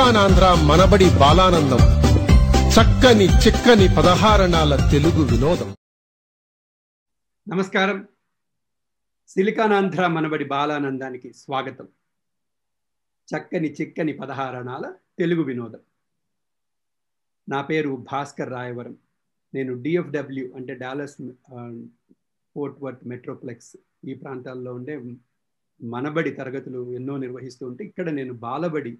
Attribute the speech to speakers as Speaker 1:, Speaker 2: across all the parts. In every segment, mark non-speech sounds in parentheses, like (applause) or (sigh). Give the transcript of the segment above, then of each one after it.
Speaker 1: సిలికానాంధ్ర మనబడి బాలానందం. చక్కని చిక్కని పదహారణాల తెలుగు వినోదం.
Speaker 2: నమస్కారం. సిలికానాంధ్ర మనబడి బాలానందానికి స్వాగతం. చక్కని చిక్కని పదహారణాల తెలుగు వినోదం. నా పేరు భాస్కర్ రాయవరం. నేను డిఎఫ్డబ్ల్యూ అంటే డాలస్ ఫోర్ట్ వర్త్ మెట్రోప్లెక్స్ ఈ ప్రాంతాల్లో ఉండే మనబడి తరగతులు ఎన్నో నిర్వహిస్తూ ఉంటే ఇక్కడ నేను బాలబడి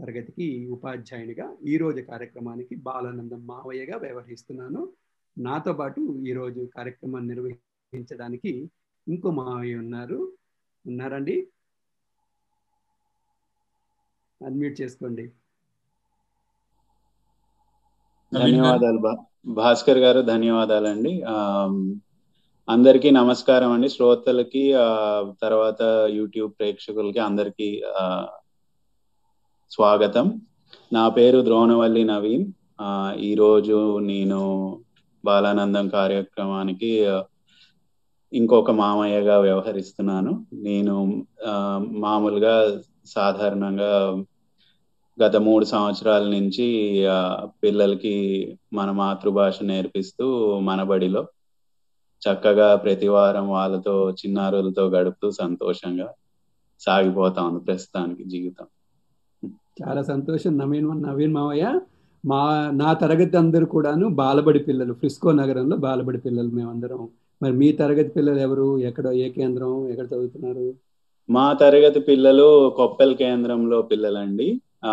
Speaker 2: తరగతికి ఉపాధ్యాయునిగా ఈరోజు కార్యక్రమానికి బాలానందం మావయ్యగా వ్యవహరిస్తున్నాను. నాతో పాటు ఈరోజు కార్యక్రమాన్ని నిర్వహించడానికి ఇంకో మావయ్య ఉన్నారు. ఉన్నారండి? అన్మ్యూట్ చేసుకోండి.
Speaker 3: ధన్యవాదాలు భాస్కర్ గారు ధన్యవాదాలండి. అందరికీ నమస్కారం అండి. శ్రోతలకి తర్వాత యూట్యూబ్ ప్రేక్షకులకి అందరికీ స్వాగతం. నా పేరు ద్రోణవల్లి నవీన్. ఈరోజు నేను బాలానందం కార్యక్రమానికి ఇంకొక మామయ్యగా వ్యవహరిస్తున్నాను. నేను మామూలుగా సాధారణంగా గత మూడు సంవత్సరాల నుంచి పిల్లలకి మన మాతృభాష నేర్పిస్తూ మన బడిలో చక్కగా ప్రతి వారం వాళ్ళతో చిన్నారులతో గడుపుతూ సంతోషంగా సాగిపోతా ఉంది ప్రస్తుతానికి జీవితం.
Speaker 2: చాలా సంతోషం. నవీన్ నవీన్ మావయ్య మా నా తరగతి అందరూ కూడాను బాలబడి పిల్లలు ఫ్రిస్కో నగరంలో బాలబడి పిల్లలు మేమందరం. మరి మీ తరగతి పిల్లలు ఎవరు? ఎక్కడ ఏ కేంద్రం? ఎక్కడ చదువుతున్నారు?
Speaker 3: మా తరగతి పిల్లలు కొప్పెల్ కేంద్రంలో పిల్లలండి. ఆ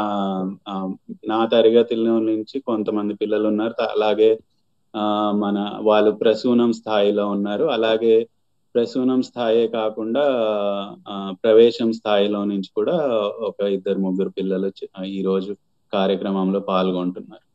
Speaker 3: నా తరగతిలో నుంచి కొంతమంది పిల్లలు ఉన్నారు. అలాగే ఆ మన వాళ్ళు ప్రసూనం స్థాయిలో ఉన్నారు. అలాగే ప్రసూనం స్థాయే కాకుండా ప్రవేశం స్థాయిలో నుంచి కూడా ఒక ఇద్దరు ముగ్గురు పిల్లలు ఈ రోజు కార్యక్రమంలో పాల్గొంటున్నారు.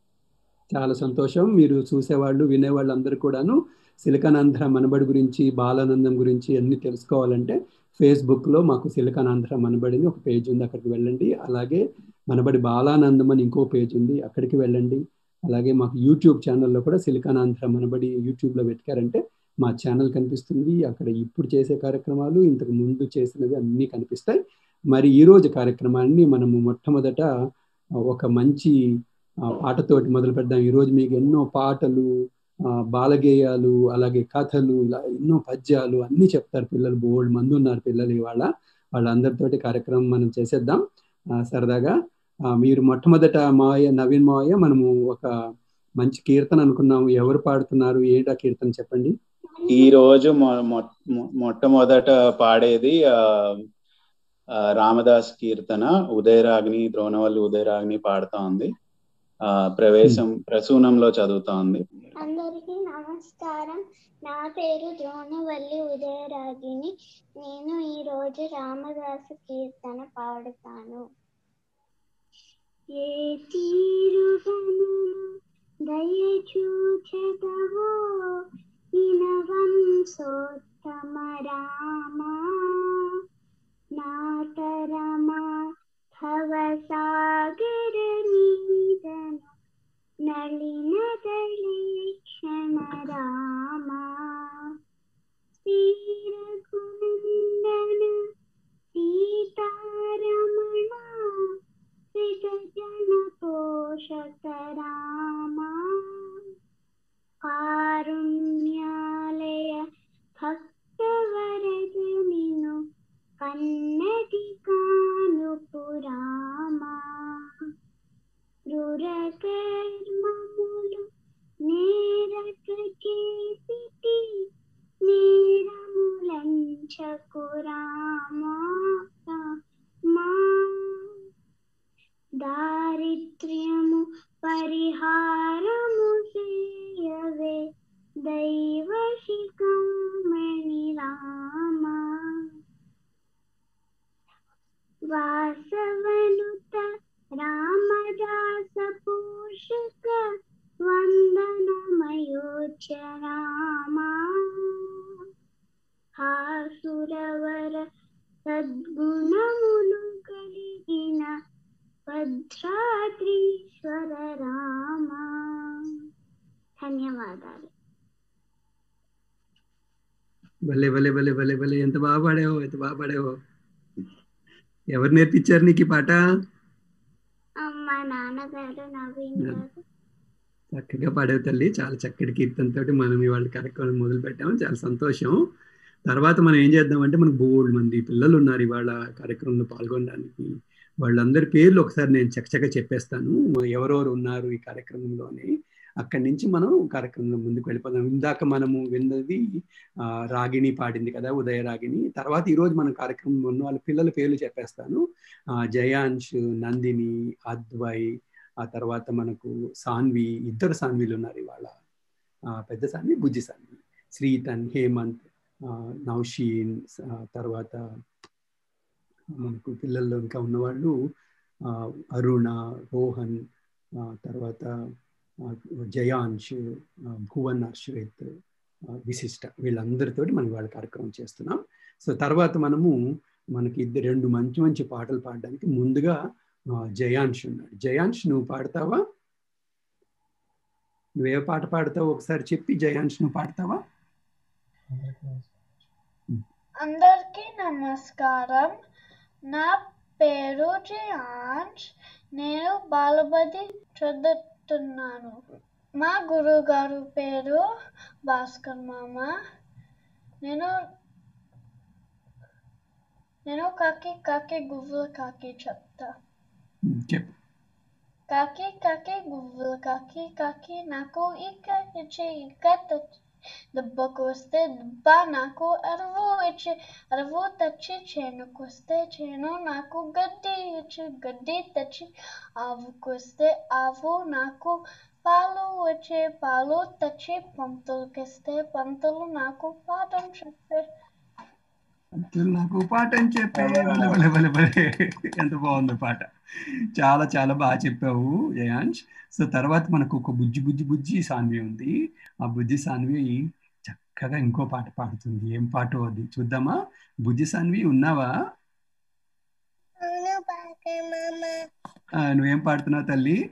Speaker 2: చాలా సంతోషం. మీరు చూసేవాళ్ళు వినేవాళ్ళు అందరూ కూడాను సిలికానాంధ్ర మనబడి గురించి బాలానందం గురించి అన్ని తెలుసుకోవాలంటే ఫేస్బుక్లో మాకు సిలికానాంధ్ర మనబడిని ఒక పేజ్ ఉంది అక్కడికి వెళ్ళండి. అలాగే మనబడి బాలానందం అని ఇంకో పేజ్ ఉంది అక్కడికి వెళ్ళండి. అలాగే మాకు యూట్యూబ్ ఛానల్లో కూడా సిలికానాంధ్ర మనబడి యూట్యూబ్లో పెట్టారంటే మా ఛానల్ కనిపిస్తుంది. అక్కడ ఇప్పుడు చేసే కార్యక్రమాలు ఇంతకు ముందు చేసినవి అన్నీ కనిపిస్తాయి. మరి ఈరోజు కార్యక్రమాన్ని మనము మొట్టమొదట ఒక మంచి పాటతోటి మొదలు పెడదాం. ఈరోజు మీకు ఎన్నో పాటలు బాలగేయాలు అలాగే కథలు ఇలా ఎన్నో పద్యాలు అన్నీ చెప్తారు పిల్లలు. బోల్డ్ మంది ఉన్నారు పిల్లలు ఇవాళ. వాళ్ళందరితోటి కార్యక్రమం మనం చేసేద్దాం. సరదాగా మీరు మొట్టమొదట మావయ్య నవీన్ మావయ్య మనము ఒక మంచి కీర్తన అనుకున్నాము. ఎవరు పాడుతున్నారు? ఏంటా కీర్తన చెప్పండి.
Speaker 3: ఈ రోజు మొట్టమొదట పాడేది రామదాస్ కీర్తన ఉదయరాగ్ని ద్రోణవల్లి ఉదయరాగ్ని పాడుతా ఉంది. ఆ ప్రవేశం ప్రసూనంలో చదువుతా ఉంది.
Speaker 4: అందరికీ నమస్కారం. నా పేరు ద్రోణవల్లి ఉదయరాగిని నేను ఈ రోజు రామదాసు కీర్తన పాడుతాను. ఏ తీరుగను దయచూచదవో ఇనవంశోత్తమ ीनवंसोत्तम रामा नाटरमा भवसागरनीदनु नलिनदलेक्षण रामा
Speaker 2: श्रीरघुनन्दन सीतारमणा पोषक रामा कारुण्यालय भक्तवरदमिनु कन्नडिकानुपुरामा పాడావో ఎవరు నేర్పించారు నీకు ఈ పాట? చక్కగా పాడావు తల్లి. చాలా చక్కటి కీర్తనతోటి మనం ఇవాళ కార్యక్రమం మొదలు పెట్టాము చాలా సంతోషం. తర్వాత మనం ఏం చేద్దామంటే మనకు బోల్డ్ మంది పిల్లలు ఉన్నారు ఇవాళ కార్యక్రమంలో పాల్గొనడానికి. వాళ్ళందరి పేర్లు ఒకసారి నేను చక్కచక్క చెప్పేస్తాను. ఎవరెవరు ఉన్నారు ఈ కార్యక్రమంలోని? అక్కడి నుంచి మనం కార్యక్రమంలో ముందుకు వెళ్ళిపోదాం. ఇందాక మనము విన్నది రాగిణి పాడింది కదా ఉదయ రాగిణి. తర్వాత ఈరోజు మన కార్యక్రమం ఉన్న వాళ్ళ పిల్లల పేర్లు చెప్పేస్తాను. జయాంష్ నందిని అద్వై ఆ తర్వాత మనకు సాన్వి ఇద్దరు సాన్వీలు ఉన్నారు ఇవాళ. పెద్ద సాన్వి బుజ్జి సాన్వి. శ్రీతన్ హేమంత్ నౌషీన్ తర్వాత మనకు పిల్లల్లో ఇంకా ఉన్నవాళ్ళు అరుణ రోహన్ తర్వాత ఆ, జయాంష్ భువన్ అశ్రిత్ విశిష్ట వీళ్ళందరితోటి మనం వాళ్ళ కార్యక్రమం చేస్తున్నాం. సో తర్వాత మనము మనకి ఇద్దరు రెండు మంచి మంచి పాటలు పాడడానికి ముందుగా జయాంష్ ఉన్నాడు. జయాంష్ నువ్వు పాడతావా? నువ్వే పాట పాడతావు ఒకసారి చెప్పి జయాంష్ నువ్వు పాడతావా?
Speaker 5: అందరికీ నమస్కారం. నా పేరు జయాంష్ నేను బాలబడి చదువుతున్నాను మా గురువుగారు పేరు భాస్కర్ మామ. నేను నేను కాకి కాకి గువ్వల కాకి చెప్తా. కాకి కాకి గువ్వల కాకి కాకి నాకు ఇక ఇచ్చే ఇక తెచ్చి దెబ్బకు వస్తే దెబ్బ నాకు అరువు ఇచ్చి అరువు తెచ్చి చేనుకు వస్తే చేను నాకు గడ్డి ఇచ్చి గడ్డి తెచ్చి ఆవుకొస్తే ఆవు నాకు పాలు వచ్చే పాలు తెచ్చి పంతులకిస్తే పంతులు నాకు పాఠం చెప్తే
Speaker 2: నాకు పాఠం చెప్పే భలే భలే భలే ఎంత బాగుంది పాట చాలా చాలా బాగా చెప్పావు జయాంష్ సో తర్వాత మనకు ఒక బుజ్జి బుజ్జి బుజ్జి సాన్వి ఉంది. ఆ బుజ్జి సాన్వి చక్కగా ఇంకో పాట పాడుతుంది. ఏం పాట అది? చూద్దామా? బుజ్జి సాన్వి ఉన్నావా? నువ్వేం పాడుతున్నావు తల్లి?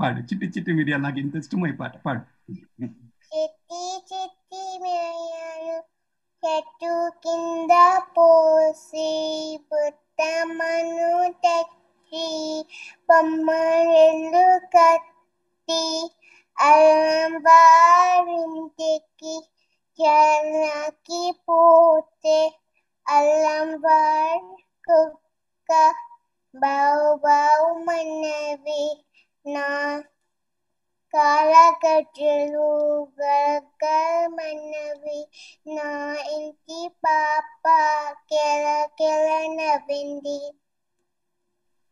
Speaker 2: పాడు. చిట్టి చిట్టి మిరియాలు. నాకు ఇంత ఇష్టం ఈ పాట. పాడు.
Speaker 6: చిట్టి చిట్టి మిరియాలు చెట్టు కింద పోసి బుట్టమను తెచ్చి బొమ్మరెల్లు కట్టి అల్లం వారింటికి జలకి పోతే అల్లం వారి కుక్క బౌ బౌ మన్నవి నా కాలకట్టెలు గలగలమన్నవి నా ఇంటి పాప కెల కెల నవ్వింది.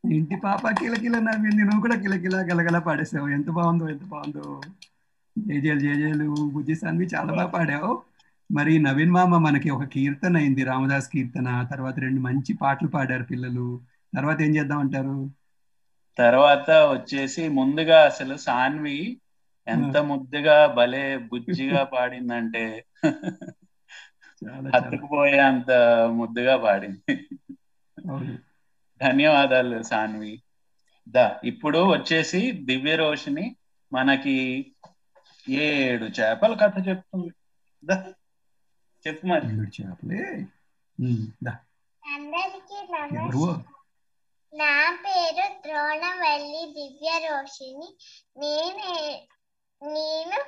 Speaker 2: ఇంటి పాప కిలకిల నవ్వింది. నువ్వు కూడా కిలకిల గలగల పాడేసావు. ఎంత బాగుందో ఎంత బాగుందో. జేజేలు జేజేలు బుద్ధి సాన్వి చాలా బాగా పాడావు. మరి నవీన్ మామ మనకి ఒక కీర్తన అయింది. రామదాస్ కీర్తన. తర్వాత రెండు మంచి పాటలు పాడారు పిల్లలు. తర్వాత ఏం చేద్దాం అంటారు?
Speaker 3: తర్వాత వచ్చేసి ముందుగా అసలు సాన్వి ఎంత ముద్దుగా భలే బుజ్జిగా (laughs) పాడిందంటే. హత్తుకుపోయే అంత ముద్దుగా పాడింది. ధన్యవాదాలు సాన్వి. దా ఇప్పుడు వచ్చేసి దివ్య రోషిని మనకి ఏడు చేపల కథ చెప్తుంది. దా చెప్పు మరి.
Speaker 2: ఏడు చేపలే? దా.
Speaker 6: అందరికీ
Speaker 2: ఎవరు?
Speaker 6: నమస్కారం నా పేరు ద్రోణవల్లి దివ్య రోషిని నేను నేను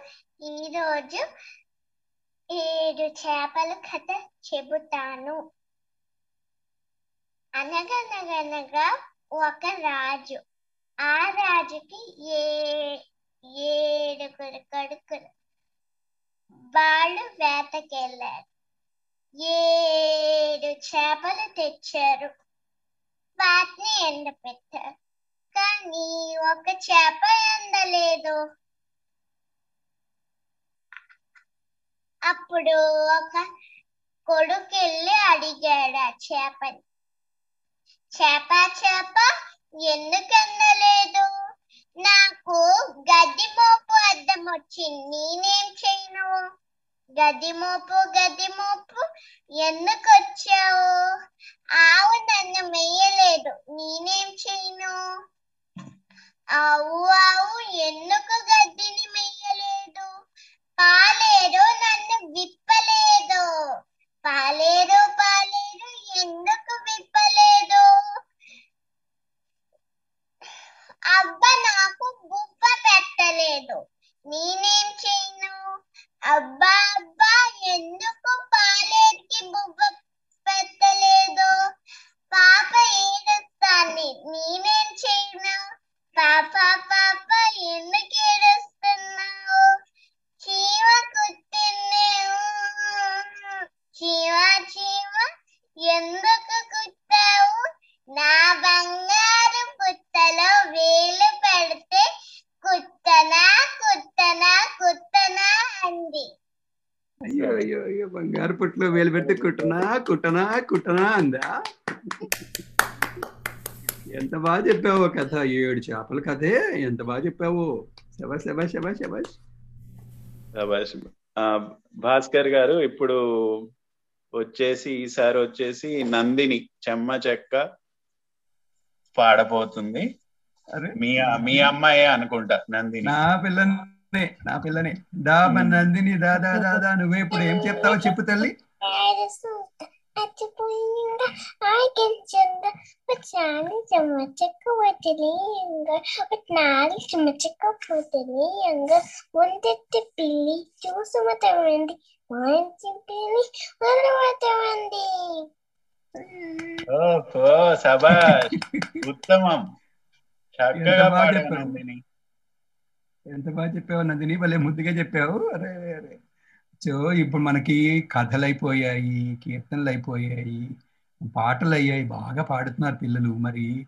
Speaker 6: ఈరోజు ఏడు చేపల కథ చెబుతాను. అనగనగనగా ఒక రాజు. ఆ రాజుకి ఏ ఏడుగురు కొడుకులు. వాళ్ళు వేటకెళ్ళారు. ఏడు చేపలు తెచ్చారు. వాటిని ఎండపెట్టారు కానీ ఒక చేప ఎండలేదు. అప్పుడు ఒక కొడుకెళ్ళి అడిగాడు ఆ చేపని. చేప చేప ఎందుకు ఎండలేదు? నాకు గడ్డి మోపు అద్దం వచ్చింది నేనేం చేయను? గదిమోపు గదిమోపు ఎందుకు ఎందుకొచ్చావు ఆవు నన్ను మెయ్యలేదు నేనేం చేయను? ఆవు ఆవు ఎందుకు గడ్డిని మెయ్యలేదు పాలేరు నన్ను విప్పలేదు. పాలేరు పాలేరు ఎందుకు విప్పలేదు? అబ్బ నాకు బుబ్బ పెట్టలేదు.
Speaker 7: నేనేం చేయను? అబ్బా అబ్బా ఎందుకు పాలేరికి బువ్వ పెట్టలేదు? పాప ఏడుస్తాంది నేనేం చేయను పాప పాప ఎందుకు ఏడుస్తున్నావు? చీమ కుట్టింది. చీమ చీమ ఎందుకు కుట్టావు? నా బంగారు పుట్టలో వేలు పెడితే కుట్టనా కుట్టనా కుట్టనా అంది.
Speaker 2: అయ్యో అయ్యో అయ్యో బంగారు పుట్లో వేలు పెడితే కుట్టనా కుట్టనా కుట్టనా అందా? ఎంత బాగా చెప్పావు కథ ఏడు చేపల కథే ఎంత బాగా చెప్పావు. శబాష్ శబాష్ శబాష్ శబాష్
Speaker 3: శభాష్. ఆ, భాస్కర్ గారు ఇప్పుడు వచ్చేసి ఈసారి వచ్చేసి నందిని చెమ్మ చెక్క పాడబోతుంది. మీ మీ అమ్మాయే అనుకుంటా నందిని.
Speaker 2: నా పిల్లనే నా పిల్లనే. దా నందిని దా దా దా దా నువ్వే ఇప్పుడు ఏం చెప్తావో చెప్పు తల్లి.
Speaker 7: అచ్చిపోయిందా ఆగించంగా వచ్చాను చెమ్మచెక్క వదిలేయంగా. నాలుగు చెమ్మచెక్క వదిలేయంగా. ముందెత్తి పిల్లి చూసుమతమండి మంచి పిల్లి వదలవతమండి
Speaker 3: ఓహో సభాష్. ఉత్తమం. చక్కగా
Speaker 2: ఎంత బాగా
Speaker 3: పాడావు
Speaker 2: చెప్పావు.
Speaker 3: నందిని.
Speaker 2: ఎంత బాగా చెప్పావు నందిని? భలే ముద్దుగా చెప్పావు. అరే అరే, సో ఇప్పుడు మనకి కథలు అయిపోయాయి కీర్తనలు అయిపోయాయి పాటలు అయ్యాయి బాగా పాడుతున్నారు పిల్లలు. మరి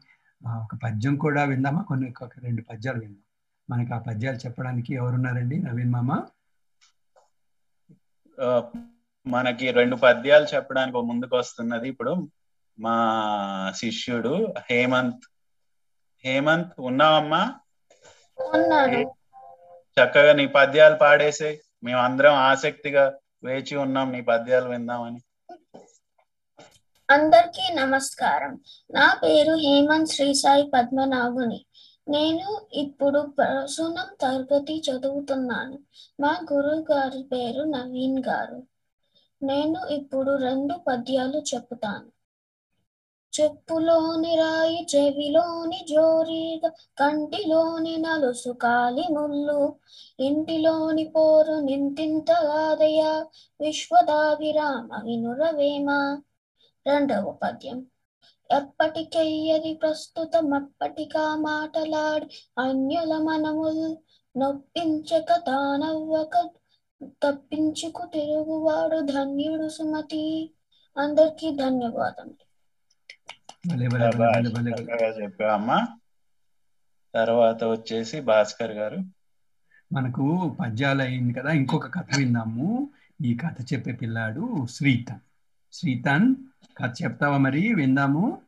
Speaker 2: ఒక పద్యం కూడా విందామా? కొన్ని ఒక రెండు పద్యాలు విందాం. మనకి ఆ పద్యాలు చెప్పడానికి ఎవరున్నారండి? నవీన్ మామ.
Speaker 3: మనకి రెండు పద్యాలు చెప్పడానికి ముందుకు వస్తున్నది ఇప్పుడు మా శిష్యుడు హేమంత్ హేమంత్ ఉన్నావమ్మా?
Speaker 8: ఉన్నాను.
Speaker 3: చక్కగా నీ పద్యాలు పాడేసే. మేము అందరం ఆసక్తిగా వేచి ఉన్నాం నీ పద్యాలు విందామని.
Speaker 8: అందరికీ నమస్కారం. నా పేరు హేమంత్ శ్రీ సాయి పద్మనాభుని. నేను ఇప్పుడు ప్రసూనం తరగతి చదువుతున్నాను. మా గురువు గారి పేరు నవీన్ గారు. నేను ఇప్పుడు రెండు పద్యాలు చెప్తాను చెప్పులోని రాయి చెవిలోని జోరీగా కంటిలోని నలుసు కాలి ముళ్ళు. ఇంటిలోని పోరు నింతింతగాదయ విశ్వదాభిరామ వినురవేమ? రెండవ పద్యం. ఎప్పటికెయ్యది ప్రస్తుతం అప్పటికా మాటలాడి అన్యుల మనముల్ నొప్పించక తానవ్వక తప్పించుకు తిరుగువాడు ధన్యుడు సుమతి. అందరికీ ధన్యవాదములు
Speaker 2: భలే భలే భలే భలే భలే భలే
Speaker 3: చక్కగా చెప్పావమ్మా. తర్వాత వచ్చేసి భాస్కర్ గారు.
Speaker 2: మనకు పద్యాలు అయింది కదా ఇంకొక కథ విందాము. ఈ కథ చెప్పే పిల్లాడు శ్రీతన్. శ్రీతన్ కథ చెప్తావా మరి? విందాము.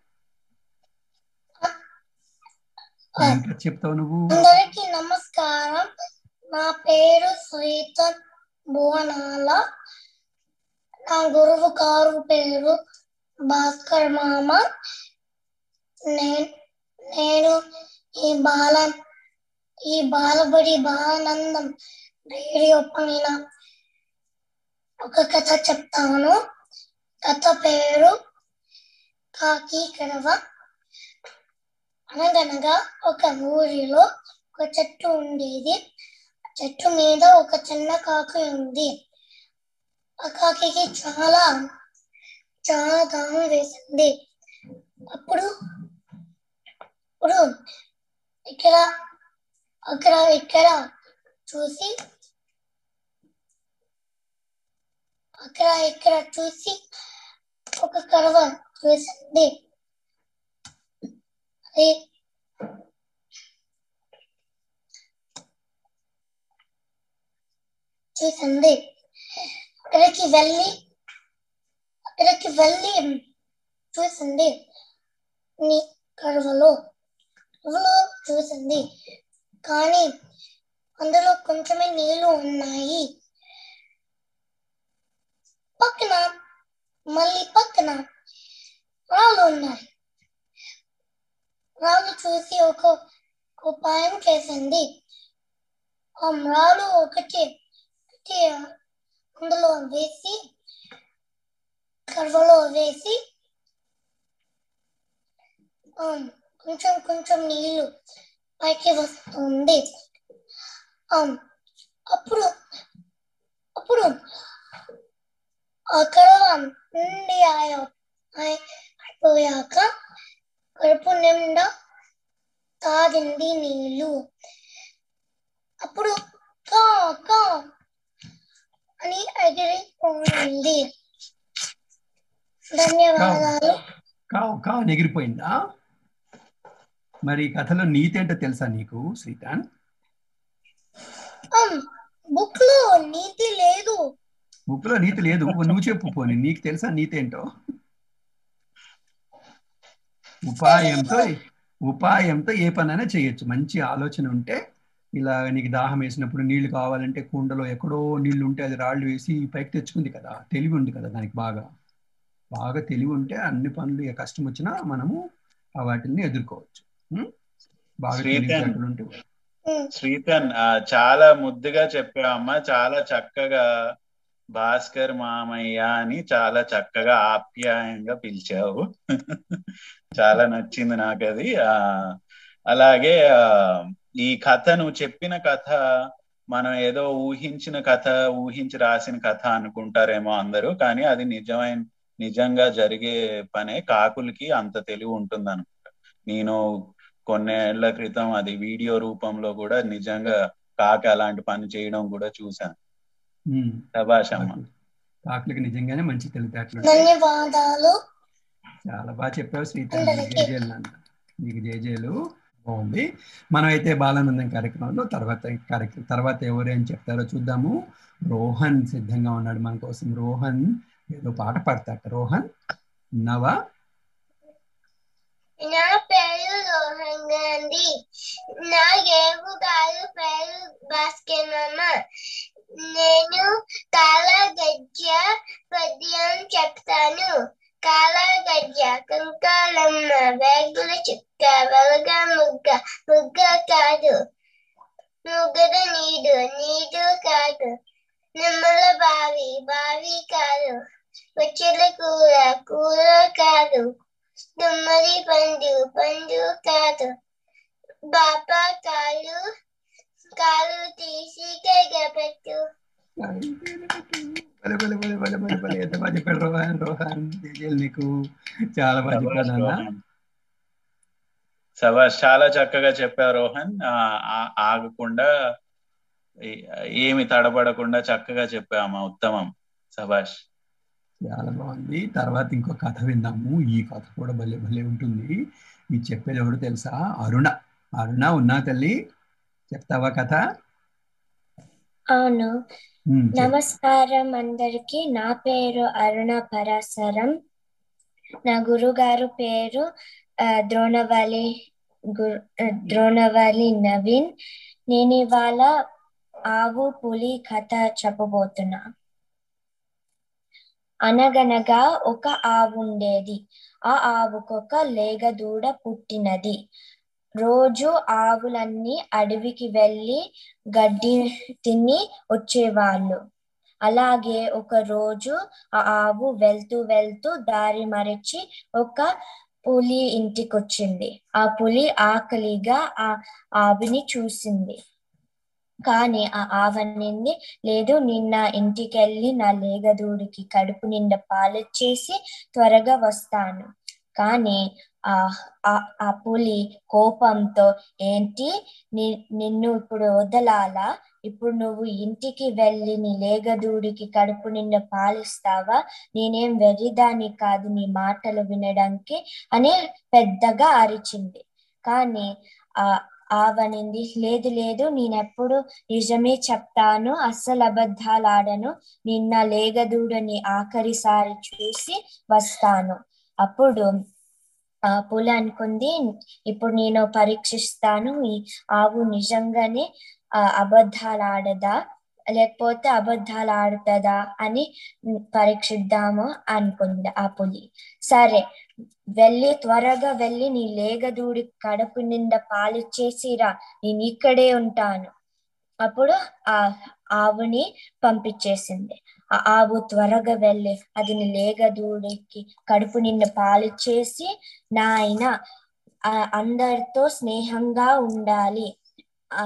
Speaker 2: ఏం కథ చెప్తావు నువ్వు?
Speaker 7: అందరికీ నమస్కారం. నా పేరు శ్రీతన్ భువనాల నా గురువు గారు పేరు భాస్కర్ మామ నేను ఈ బాల ఈ బాలబడి బాలానందం రేడియో పైన ఒక కథ చెప్తాను. కథ పేరు కాకి కడవ అనగనగా ఒక ఊరిలో ఒక చెట్టు ఉండేది. ఆ చెట్టు మీద ఒక చిన్న కాకి ఉంది. ఆ కాకి చాలా చాలా దాహం వేసింది అప్పుడు ఇప్పుడు ఇక్కడ అక్కడ ఇక్కడ చూసి అక్కడ ఇక్కడ చూసి ఒక కడవ చూసింది అది చూసింది అక్కడికి వెళ్ళి అక్కడికి వెళ్ళి చూసింది నీ కడవలో కడవలో చూసింది కానీ అందులో కొంచెమే నీళ్ళు ఉన్నాయి పక్కన మళ్ళీ పక్కన రాళ్ళు ఉన్నాయి రాళ్ళు చూసి ఒక ఉపాయం చేసింది ఆ రాళ్ళు ఒకటి ఒకటి అందులో వేసి కర్వలో వేసి కొంచెం కొంచెం నీళ్ళు పైకి వస్తుంది అప్పుడు
Speaker 6: అప్పుడు అప్పుడు కడవ నుండి ఆయా అయిపోయాక కడుపు నిండా తాగింది నీళ్ళు అప్పుడు కా కా అని ఎగిరిపోయింది ధన్యవాదాలు.
Speaker 2: కావు కావు ఎగిరిపోయిందా మరి కథలో నీతి ఏంటో తెలుసా నీకు శ్రీకాంత్?
Speaker 6: బుక్లో నీతి లేదు.
Speaker 2: బుక్లో నీతి లేదు. నువ్వు చెప్పు పోనీ. నీకు తెలుసా నీతి ఏంటో ఉపాయంతో ఉపాయంతో ఏ పనైనా చేయొచ్చు. మంచి ఆలోచన ఉంటే ఇలా నీకు దాహం వేసినప్పుడు నీళ్ళు కావాలంటే కుండలో ఎక్కడో నీళ్ళు ఉంటే అది రాళ్ళు వేసి పైకి తెచ్చుకుంది కదా. తెలివి ఉంది కదా దానికి బాగా. బాగా తెలివి ఉంటే అన్ని పనులు ఏ కష్టం వచ్చినా మనము ఆ వాటిని ఎదుర్కోవచ్చు. ఉం? బాగా
Speaker 3: శ్రీకాంత్.
Speaker 2: తెలివితేటలు ఉంటే
Speaker 3: శ్రీతన్ చాలా ముద్దుగా చెప్పావమ్మా చాలా చక్కగా భాస్కర్ మామయ్య అని చాలా చక్కగా ఆప్యాయంగా పిలిచావు. చాలా నచ్చింది నాకు అది ఆ అలాగే ఆ, ఈ కథ నువ్వు చెప్పిన కథ మనం ఏదో ఊహించిన కథ ఊహించి రాసిన కథ అనుకుంటారేమో అందరూ కానీ అది నిజమైన నిజంగా జరిగే పనే కాకులకి అంత తెలివి ఉంటుంది అనుకుంటా నేను కొన్నేళ్ళ క్రితం అది వీడియో రూపంలో కూడా నిజంగా కాక అలాంటి పని చేయడం కూడా చూశాను.
Speaker 2: కాకులకి నిజంగానే మంచి తెలివితేటలు.
Speaker 6: ధన్యవాదాలు.
Speaker 2: చాలా బాగా చెప్పావు
Speaker 6: అందరికీ.
Speaker 2: జేజేలు నాన్న నీకు జేజేలు బాగుంది. మనం అయితే బాలానందం కార్యక్రమంలో తర్వాత కార్యక్రమం తర్వాత ఎవరు ఏం చెప్తారో చూద్దాము. రోహన్ సిద్ధంగా ఉన్నాడు మన కోసం. రోహన్ ఏదో పాట పాడతాట. రోహన్ నవ.
Speaker 6: నా పేరు రోహన్ గాంధీ. నా ఏవు గారు పేరు భాస్కర్ నేను కాల గజ్జ పద్యం చెప్తాను. కాలగజ్జ కంకాలమ్మ వేగుల చుక్క వెలగ ముగ్గ ముగ్గ కాదు. ముగ్గద నీడు నీడు కాదు. నిమ్మల బావి బావి కాదు. వచ్చల కూర కూర కాదు. తుమ్మడి పండు పండు కాదు. బాబా కాలు కాలు తీసి కగపెట్టు
Speaker 2: భలే భలే భలే భలే భలే భలే ఎంత బాగా చెప్పాడు రోహన్ రోహన్ జేజేలు నీకు చాలా బాగా చెప్పాడు
Speaker 3: చాలా చక్కగా చెప్పావు రోహన్. ఆగకుండా ఏమి తడబడకుండా చక్కగా చెప్పామా ఉత్తమం. శభాష్
Speaker 2: చాలా బాగుంది. తర్వాత ఇంకో కథ విందాము. ఈ కథ కూడా భలే భలే ఉంటుంది. ఇది చెప్పేది ఎవరు తెలుసా? అరుణ. అరుణ ఉన్నా తల్లి? చెప్తావా కథ?
Speaker 9: అవును. నమస్కారం అందరికి. నా పేరు అరుణ పరాశరం. నా గురుగారు పేరు ద్రోణవాలి ద్రోణవాలి నవీన్. నేను ఇవాళ ఆవు పులి కథ చెప్పబోతున్నా. అనగనగా ఒక ఆవు ఉండేది ఆ ఆవుకొక లేగదూడ పుట్టినది. రోజు ఆవులన్నీ అడవికి వెళ్ళి గడ్డి తిని వచ్చేవాళ్ళు. అలాగే ఒక రోజు ఆ ఆవు వెళ్తూ వెళ్తూ దారి మరచి ఒక పులి ఇంటికి వచ్చింది ఆ పులి ఆకలిగా ఆ ఆవుని చూసింది. కానీ ఆ ఆవనింది లేదు నిన్న ఇంటికెళ్ళి నా లేగదూడికి కడుపు నిండా పాలిచ్చేసి త్వరగా వస్తాను. కానీ ఆ ఆ- ఆ పులి కోపంతో ఏంటి ని- నిన్ను ఇప్పుడు వదలాలా? ఇప్పుడు నువ్వు ఇంటికి వెళ్ళి నీ లేగదూడికి కడుపు నిండా పాలిస్తావా? నేనేం వెర్రిదాన్ని కాదు నీ మాటలు వినడానికి అని పెద్దగా అరిచింది. కానీ ఆ ఆవనింది. లేదు లేదు నేనెప్పుడు నిజమే చెప్తాను. అస్సలు అబద్ధాలాడను. నిన్న లేగదూడని ఆఖరిసారి చూసి వస్తాను. అప్పుడు ఆ పులి అనుకుంది ఇప్పుడు నేను పరీక్షిస్తాను. ఈ ఆవు నిజంగానే ఆ అబద్ధాలు ఆడదా లేకపోతే అబద్ధాలు ఆడుతుందా అని పరీక్షిద్దాము అనుకుంది ఆ పులి. సరే వెళ్ళి త్వరగా వెళ్ళి నీ లేగదూడి కడుపు నిండా పాలిచ్చేసిరా నేను ఇక్కడే ఉంటాను. అప్పుడు ఆ ఆవుని పంపించేసింది. ఆ ఆవు త్వరగా వెళ్ళి అది నీ లేగదూడికి కడుపు నిండా పాలిచ్చేసి నాయన ఆ అందరితో స్నేహంగా ఉండాలి. ఆ,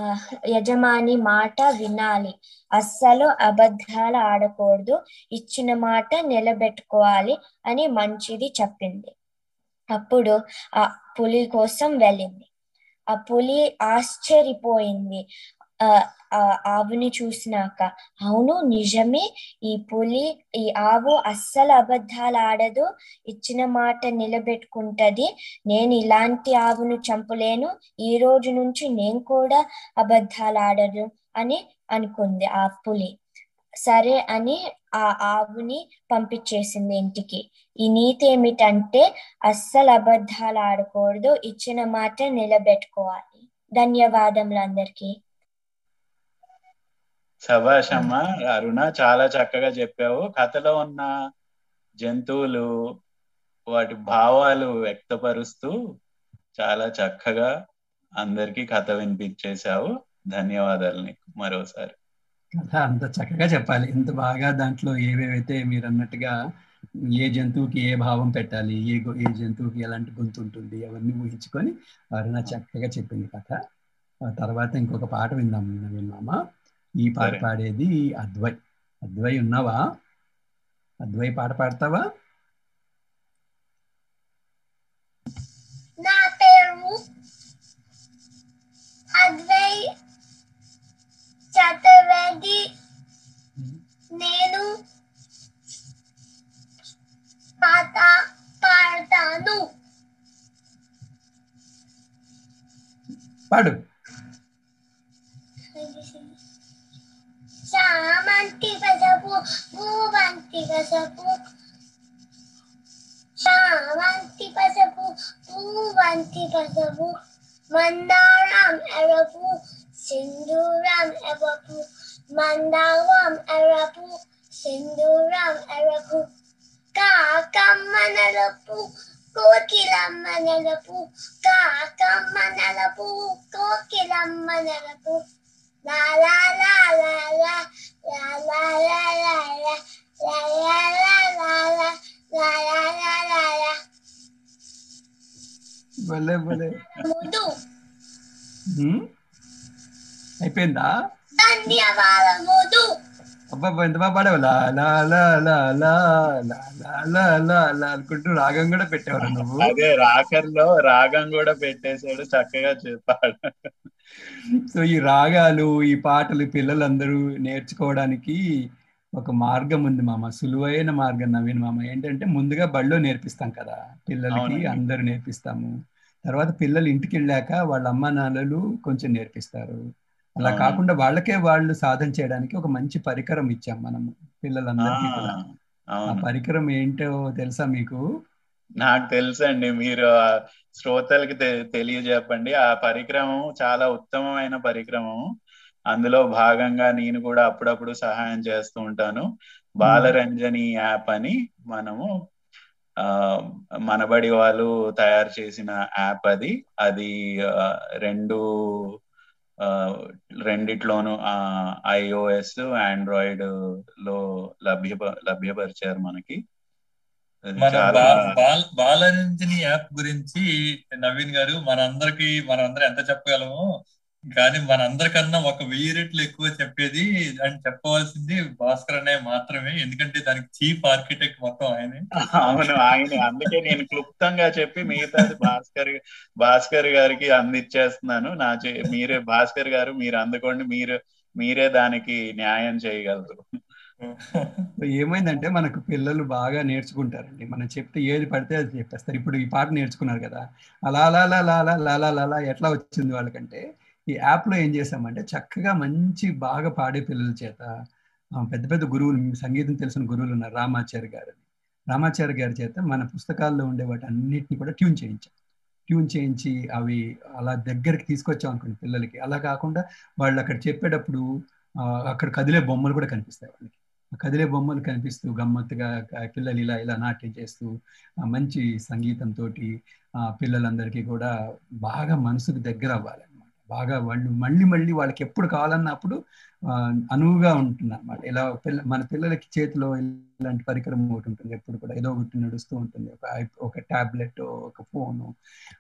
Speaker 9: యజమాని మాట వినాలి. అస్సలు అబద్ధాలు ఆడకూడదు. ఇచ్చిన మాట నిలబెట్టుకోవాలి అని మంచిది చెప్పింది. అప్పుడు ఆ పులి కోసం వెళ్ళింది. ఆ పులి ఆశ్చర్యపోయింది. ఆ ఆ ఆవుని చూసినాక అవును నిజమే. ఈ పులి ఈ ఆవు అస్సలు అబద్ధాలు ఆడదు. ఇచ్చిన మాట నిలబెట్టుకుంటది. నేను ఇలాంటి ఆవును చంపలేను. ఈ రోజు నుంచి నేను కూడా అబద్ధాలు ఆడను అని అనుకుంది ఆ పులి. సరే అని ఆ ఆవుని పంపించేసింది ఇంటికి. ఈ నీతి ఏమిటంటే అస్సలు అబద్ధాలు ఆడకూడదు ఇచ్చిన మాట నిలబెట్టుకోవాలి. ధన్యవాదములు అందరికీ.
Speaker 3: సభాష్ అమ్మ అరుణ చాలా చక్కగా చెప్పావు. కథలో ఉన్న జంతువులు వాటి భావాలు వ్యక్తపరుస్తూ చాలా చక్కగా అందరికీ కథ వినిపించేశావు. ధన్యవాదాలు నీకు మరోసారి.
Speaker 2: కథ అంత చక్కగా చెప్పాలి. ఇంత బాగా దాంట్లో ఏవేవైతే మీరు అన్నట్టుగా ఏ జంతువుకి ఏ భావం పెట్టాలి ఏ ఏ జంతువుకి ఎలాంటి గొంతు ఉంటుంది అవన్నీ ఊహించుకొని అరుణ చక్కగా చెప్పింది కథ. తర్వాత ఇంకొక పాట విందాం నవీన్ మామ. ఈ పాట. పాడేది అద్వై. అద్వై ఉన్నావా? అద్వై పాట పాడతావా?
Speaker 6: Pata, Partanu.
Speaker 2: Pardon.
Speaker 6: Shamanti Kasapu, Bhuvanti Kasapu. Shamanti Kasapu, Bhuvanti Kasapu. Mandaram Arapu, Sinduram Arapu. Mandalam Arapu, Sinduram Arapu. కాకమ్మ నలుపు కోకిలమ్మ నలుపు కాకమ్మ నలుపు కోకిలమ్మ నలుపు la la la la la la la la la la
Speaker 2: భలే భలే
Speaker 6: ముదు
Speaker 2: ఉమ్? అయిపోయిందా
Speaker 6: ధన్యవాదములు
Speaker 2: అబ్బా ఎంత బాగా పాడావు? లా లా లా లా లా లా లా లా అనుకుంటూ రాగం కూడా పెట్టేవారు నువ్వు?
Speaker 3: అదే రాకర్లో రాగం కూడా పెట్టేశాడు చక్కగా చెప్పాడు
Speaker 2: సో ఈ రాగాలు ఈ పాటలు పిల్లలందరూ నేర్చుకోవడానికి ఒక మార్గం ఉంది మామ. సులువైన మార్గం నవీన్ మామ. ఏంటంటే ముందుగా బడిలో నేర్పిస్తాం కదా. పిల్లలకి. అందరూ నేర్పిస్తాము. తర్వాత పిల్లలు ఇంటికి వెళ్ళాక వాళ్ళ అమ్మ నాన్నలు కొంచెం నేర్పిస్తారు. అలా. కాకుండా వాళ్ళకే వాళ్ళు సాధన చేయడానికి ఒక మంచి పరికరం ఇచ్చాం మనము
Speaker 3: ఆ,
Speaker 2: పిల్లలందరికీ కూడా. ఆ పరికరం ఏంటో తెలుసా మీకు?
Speaker 3: నాకు తెలుసండి మీరు శ్రోతలకి తెలియజెప్పండి. ఆ పరిక్రమం చాలా ఉత్తమమైన పరిక్రమం. అందులో భాగంగా నేను కూడా అప్పుడప్పుడు సహాయం చేస్తూ ఉంటాను. బాలరంజని యాప్ అని మనము ఆ మనబడి వాళ్ళు తయారు చేసిన యాప్ అది. అది రెండు రెండిట్లోనూ ఐఓఎస్ ఆండ్రాయిడ్లో లభ్య లభ్యపరిచారు మనకి.
Speaker 10: బాలరంజని యాప్ గురించి నవీన్ గారు మనందరికి మనందరం ఎంత చెప్పగలమో కానీ మనందరికన్నా ఒక వెయ్యి రెట్లు ఎక్కువ చెప్పేది అని చెప్పవలసింది భాస్కర్ అనే మాత్రమే ఎందుకంటే దానికి చీఫ్ ఆర్కిటెక్ట్ మొత్తం ఆయనే
Speaker 3: అవును ఆయనే అందుకే నేను క్లుప్తంగా చెప్పి మిగతాది భాస్కర్ భాస్కర్ గారికి అందిచ్చేస్తున్నాను నా మీరే భాస్కర్ గారు మీరు అందుకోండి మీరు మీరే దానికి న్యాయం చేయగలరు
Speaker 2: ఏమైందంటే మనకు పిల్లలు బాగా నేర్చుకుంటారండి మనం చెప్తే ఏది పడితే అది చెప్పేస్తారు ఇప్పుడు ఈ పాట నేర్చుకున్నారు కదా అలా అలా అలా అలా అలా అలా ఎట్లా వచ్చింది వాళ్ళకంటే ఈ యాప్లో ఏం చేసామంటే చక్కగా మంచి బాగా పాడే పిల్లల చేత పెద్ద పెద్ద గురువులు సంగీతం తెలిసిన గురువులు ఉన్నారు రామాచారి గారు రామాచారి గారి చేత మన పుస్తకాల్లో ఉండే వాటి అన్నిటిని కూడా ట్యూన్ చేయించాం. ట్యూన్ చేయించి అవి అలా దగ్గరికి తీసుకొచ్చాం అనుకోండి పిల్లలకి. అలా కాకుండా వాళ్ళు అక్కడ చెప్పేటప్పుడు అక్కడ కదిలే బొమ్మలు కూడా కనిపిస్తాయి వాళ్ళకి. కదిలే బొమ్మలు కనిపిస్తూ గమ్మత్తుగా పిల్లలు ఇలా ఇలా నాట్యం చేస్తూ మంచి సంగీతంతో పిల్లలందరికీ కూడా బాగా మనసుకు దగ్గర అవ్వాలి బాగా వాళ్ళు మళ్ళీ మళ్ళీ వాళ్ళకి ఎప్పుడు కావాలన్నప్పుడు అనువుగా ఉంటుంది అనమాట ఇలా పిల్ల మన పిల్లలకి చేతిలో ఇలాంటి పరికరం ఒకటి ఉంటుంది ఎప్పుడు కూడా ఏదో ఒకటి నడుస్తూ ఉంటుంది. ఒక ఒక టాబ్లెట్ ఒక ఫోను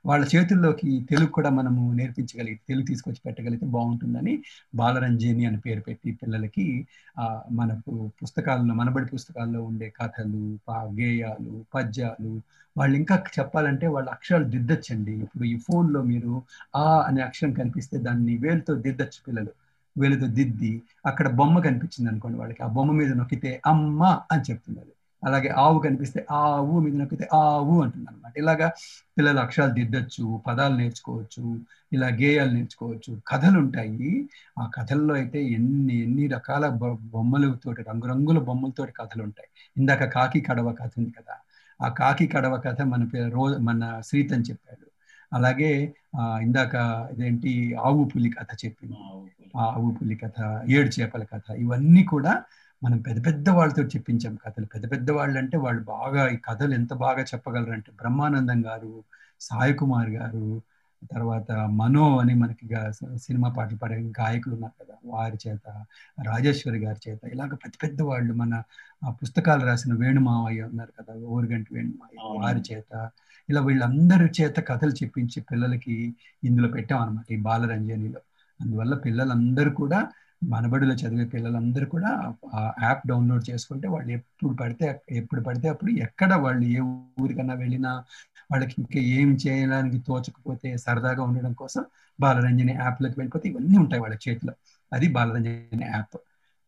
Speaker 2: వాళ్ళ చేతుల్లోకి తెలుగు కూడా మనము నేర్పించగలిగితే తెలుగు తీసుకొచ్చి పెట్టగలిగితే బాగుంటుందని బాలరంజని అని పేరు పెట్టి పిల్లలకి ఆ మనకు పుస్తకాల్లో మనబడి పుస్తకాల్లో ఉండే కథలు పా- గేయాలు పద్యాలు వాళ్ళు ఇంకా చెప్పాలంటే వాళ్ళ అక్షరాలు దిద్దచ్చండి. ఇప్పుడు ఈ ఫోన్లో మీరు ఆ అనే అక్షరం కనిపిస్తే దాన్ని వేలుతో దిద్దచ్చు పిల్లలు. వేలుతో దిద్ది అక్కడ బొమ్మ కనిపించింది అనుకోండి వాళ్ళకి. ఆ బొమ్మ మీద నొక్కితే అమ్మ అని చెప్తున్నది అలాగే ఆవు కనిపిస్తే ఆవు మీద నొక్కితే ఆవు అంటుంది అనమాట ఇలాగా పిల్లలు అక్షరాలు దిద్దచ్చు పదాలు నేర్చుకోవచ్చు ఇలా గేయాలు నేర్చుకోవచ్చు కథలు ఉంటాయి ఆ కథల్లో అయితే ఎన్ని ఎన్ని రకాల బొ- బొమ్మలతోటి రంగురంగుల బొమ్మలతోటి కథలు ఉంటాయి ఇందాక కాకి కడవ కథ ఉంది కదా. ఆ కాకి కడవ కథ మన పే- రోజు మన శ్రీతన్ చెప్పాడు. అలాగే ఆ, ఇందాక ఇదేంటి ఆవు పులి కథ చెప్పింది. ఆవు పులి. కథ ఏడు చేపల కథ ఇవన్నీ కూడా మనం పెద్ద పెద్ద వాళ్ళతో చెప్పించాం కథలు. పెద్ద పెద్ద వాళ్ళు అంటే వాళ్ళు బాగా ఈ కథలు ఎంత బాగా చెప్పగలరు అంటే బ్రహ్మానందం గారు సాయి కుమార్ గారు తర్వాత మనో అని మనకి సినిమా పాటలు పాడే గాయకులు ఉన్నారు కదా వారి చేత రాజేశ్వరి గారి చేత ఇలాగ పెద్ద పెద్ద వాళ్ళు మన పుస్తకాలు రాసిన వేణుమావయ్య ఉన్నారు కదా ఊరుగంటి వేణుమావయ్య. వారి చేత ఇలా వీళ్ళందరి చేత కథలు చెప్పించి పిల్లలకి ఇందులో పెట్టాం అనమాట ఈ బాలరంజనిలో. అందువల్ల పిల్లలందరూ కూడా మనబడిలో చదివే పిల్లలందరూ కూడా ఆ యాప్ డౌన్లోడ్ చేసుకుంటే వాళ్ళు ఎప్పుడు పడితే ఎప్పుడు పడితే అప్పుడు ఎక్కడ వాళ్ళు ఏ ఊరికన్నా వెళ్ళినా వాళ్ళకి ఇంకా ఏం చేయడానికి తోచకపోతే సరదాగా ఉండడం కోసం బాలరంజని యాప్లోకి వెళ్ళిపోతే ఇవన్నీ ఉంటాయి వాళ్ళ చేతిలో. అది బాలరంజని యాప్.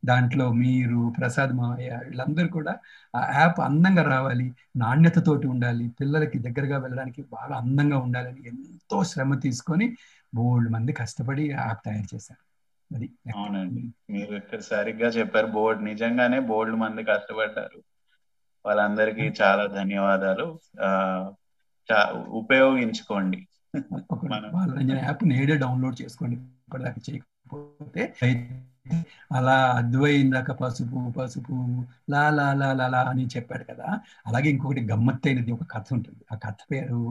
Speaker 2: దాంట్లో మీరు ప్రసాద్ మావయ్య వీళ్ళందరూ కూడా ఆ యాప్ అందంగా రావాలి నాణ్యతతోటి ఉండాలి పిల్లలకి దగ్గరగా వెళ్ళడానికి బాగా అందంగా ఉండాలని ఎంతో శ్రమ తీసుకొని బోల్డ్ మంది కష్టపడి యాప్ తయారు చేశారు. అది
Speaker 3: అవునండి. మీరు ఇక్కడ సరిగ్గా చెప్పారు బోర్డు నిజంగానే బోర్డు మంది కష్టపడ్డారు. వాళ్ళందరికీ చాలా ధన్యవాదాలు. ఉపయోగించుకోండి.
Speaker 2: యాప్ నేడే డౌన్లోడ్ చేసుకోండి ఇప్పటిదాకా అయితే అలా అద్వై ఇందాక పసుపు పసుపు లా లా లా లా అని చెప్పాడు కదా. అలాగే ఇంకొకటి గమ్మత్తైనది ఒక కథ ఉంటుంది. ఆ కథ పేరు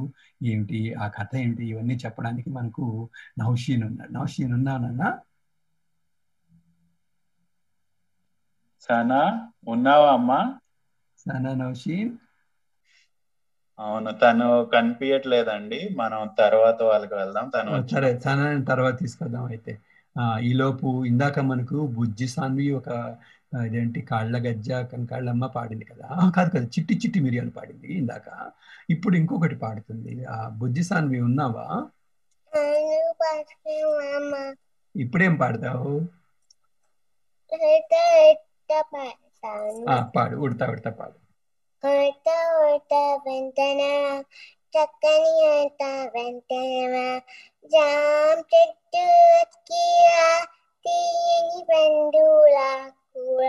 Speaker 2: ఏమిటి? ఆ కథ ఏమిటి? ఇవన్నీ చెప్పడానికి మనకు నౌషీన్ ఉన్నాడు. నౌషీన్ ఉన్నానన్నా
Speaker 3: సనా ఉన్నావా అమ్మా?
Speaker 2: సనా నౌషీన్?
Speaker 3: అవును తను కనిపించట్లేదండి మనం తర్వాత వాళ్ళకి వెళ్దాం. తను
Speaker 2: సరే సనా తర్వాత తీసుకొద్దాం అయితే. ఈలోపు ఇందాక మనకు బుజ్జి సాన్వి ఒక ఇదేంటి కాళ్ళ గజ్జ కంకాళ్ళమ్మ పాడింది కదా. కాదు కదా చిట్టి చిట్టి మిరియాలు పాడింది ఇందాక. ఇప్పుడు ఇంకొకటి పాడుతుంది. ఆ బుజ్జి సాన్వి ఉన్నావా? ఇప్పుడేం పాడతావు? పాడు ఉడతా ఉడతా పాడు.
Speaker 6: హెట హెట వెంటన చక్కని హెట వెంటన జాం చెట్టు ఎక్కిరా తీయని పండులా కూర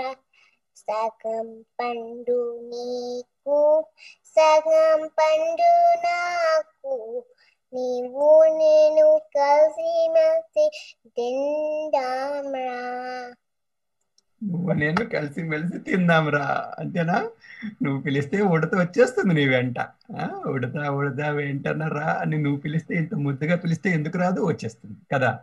Speaker 6: సగం పండు నీకు సగం పండు నాకు నీవు నేను కలిసి మెలిసి తిందాంరా
Speaker 2: నువ్వు నేను కలిసి మెలిసి తిందాంరా అంతేనా? నువ్వు పిలిస్తే ఉడత వచ్చేస్తుంది నీ వెంట. ఆ, ఉడతా వెంటనా రా అని నువ్వు పిలిస్తే ఇంత ముద్దుగా పిలిస్తే ఎందుకు రాదు? వచ్చేస్తుంది కదా.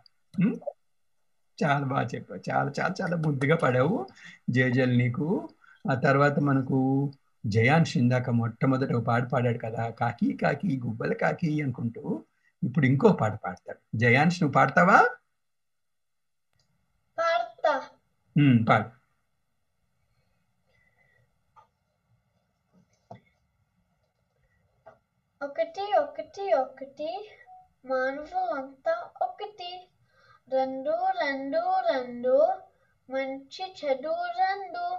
Speaker 2: చాలా బాగా చెప్పావు. చాలా చాలా చాలా ముద్దుగా పడావు. జేజల్ నీకు. ఆ తర్వాత మనకు జయాన్ ఇందాక మొట్టమొదట ఒక పాట పాడాడు కదా కాకి కాకి గుబ్బల కాకి అనుకుంటూ. ఇప్పుడు ఇంకో పాట పాడతాడు. జయాన్ష్ నువ్వు పాడతావా
Speaker 5: పాడతా
Speaker 2: Mm, vale.
Speaker 5: ఒకటి ఒకటి ఒకటి. మానవులంతా ఒకటి. రెండు రెండు రెండు. మంచి చెడు రెండు.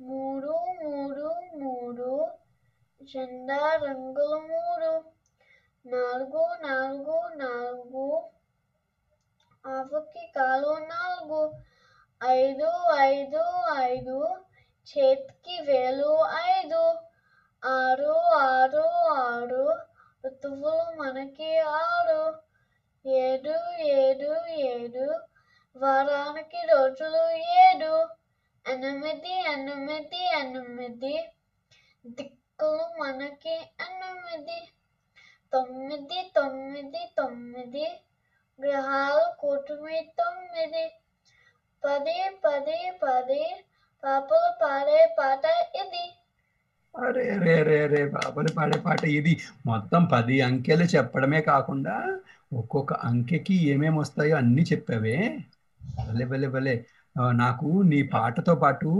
Speaker 5: మూడు మూడు మూడు. జెండా రంగులు మూడు. నాలుగు నాలుగు నాలుగు. ఆవుకి కాలు నాలుగు. ఐదు ఐదు ఐదు చేతికి వేలు ఐదు ఆరు ఆరు ఆరు ఋతువులు మనకి ఆరు ఏడు ఏడు ఏడు వారానికి రోజులు ఏడు ఎనిమిది ఎనిమిది ఎనిమిది దిక్కులు మనకి ఎనిమిది తొమ్మిది తొమ్మిది తొమ్మిది గ్రహాలు కూటమి తొమ్మిది పది పది పది పాపలు పాడే పాట ఇది.
Speaker 2: అరే రే రే రే బాబులు పాడే పాట ఇది. మొత్తం పది అంకెలు చెప్పడమే కాకుండా ఒక్కొక్క అంకెకి ఏమేమి వస్తాయో అన్నీ చెప్పావే. భలే భలే భలే. నాకు నీ పాటతో పాటు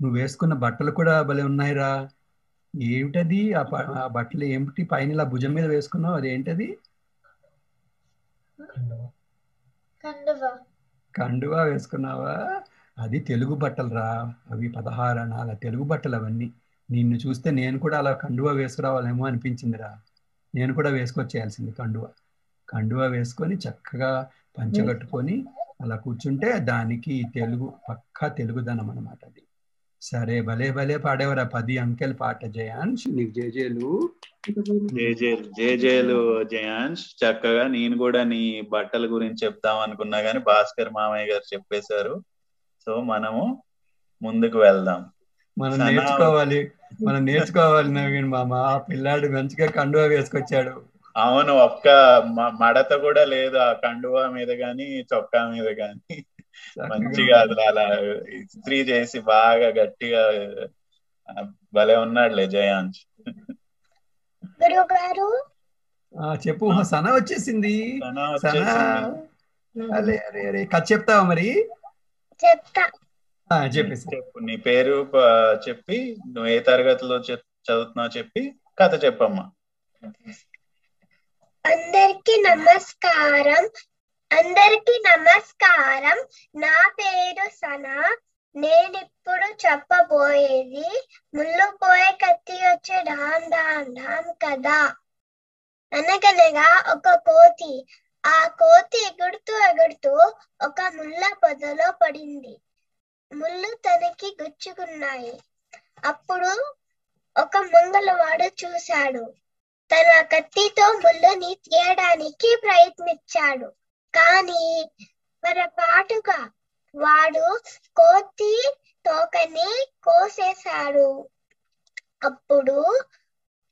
Speaker 2: నువ్వు వేసుకున్న బట్టలు కూడా భలే ఉన్నాయిరా. ఏమిటది? ఆ బట్టలు ఏమిటి? పైన ఇలా భుజం మీద వేసుకున్నావు అది ఏంటది
Speaker 5: కండువ.
Speaker 2: కండువా వేసుకున్నావా? అది తెలుగు బట్టలు రా అవి పదహారు అనాల తెలుగు బట్టలు అవన్నీ. నిన్ను చూస్తే నేను కూడా అలా కండువా వేసుకురావాలేమో అనిపించిందిరా. నేను కూడా వేసుకొచ్చేయాల్సింది కండువా. కండువా వేసుకొని చక్కగా పంచె కట్టుకొని అలా కూర్చుంటే దానికి తెలుగు పక్కా తెలుగుదనం అన్నమాట అది. సరే భలే భలే పాడేవరా పది అంకెల పాట జయాన్ష్ నీకు జేజేలు
Speaker 3: జేజేలు జేజేలు జయాంష్ చక్కగా నేను కూడా నీ బట్టల గురించి చెప్దాం అనుకున్నా గానీ భాస్కర్ మామయ్య గారు చెప్పేశారు. సో మనము ముందుకు వెళ్దాం.
Speaker 2: మనం నేర్చుకోవాలి మనం నేర్చుకోవాలి నవీన్ మామ. ఆ పిల్లాడు మంచిగా కండువా వేసుకొచ్చాడు.
Speaker 3: అవును ఒక్క మడత కూడా లేదు ఆ కండువా మీద గాని చొక్కా మీద గాని. మంచిగా అలా ఇస్త్రీ చేసి బాగా గట్టిగా భలే ఉన్నాడులే
Speaker 2: ఆ, చెప్పు సన వచ్చేసింది.
Speaker 3: సనా
Speaker 2: సనా.
Speaker 3: వచ్చేసింది.
Speaker 2: అరే అరే అరే కథ చెప్తావా మరి?
Speaker 6: చెప్తా.
Speaker 2: ఆ, చెప్పేసి.
Speaker 3: చెప్పు నీ పేరు చెప్పి నువ్వు ఏ తరగతిలో చదువుతున్నావు చెప్పి కథ చెప్పమ్మా.
Speaker 6: అందరికి నమస్కారం. అందరికి నమస్కారం. నా పేరు సనా. నేనిప్పుడు చెప్పబోయేది ముళ్ళు పోయే కత్తి వచ్చే డామ్ డామ్ డామ్ కదా. అనగనగా ఒక కోతి. ఆ కోతి ఎగుడుతూ ఎగుడుతూ ఒక ముళ్ళ పొదలో పడింది. ముళ్ళు తనకి గుచ్చుకున్నాయి. అప్పుడు ఒక మంగళవాడు చూశాడు. తన కత్తితో ముళ్ళుని తీయడానికి ప్రయత్నించాడు. కానీ పొరపాటుగా వాడు కోతి తోకని కోసేశాడు. అప్పుడు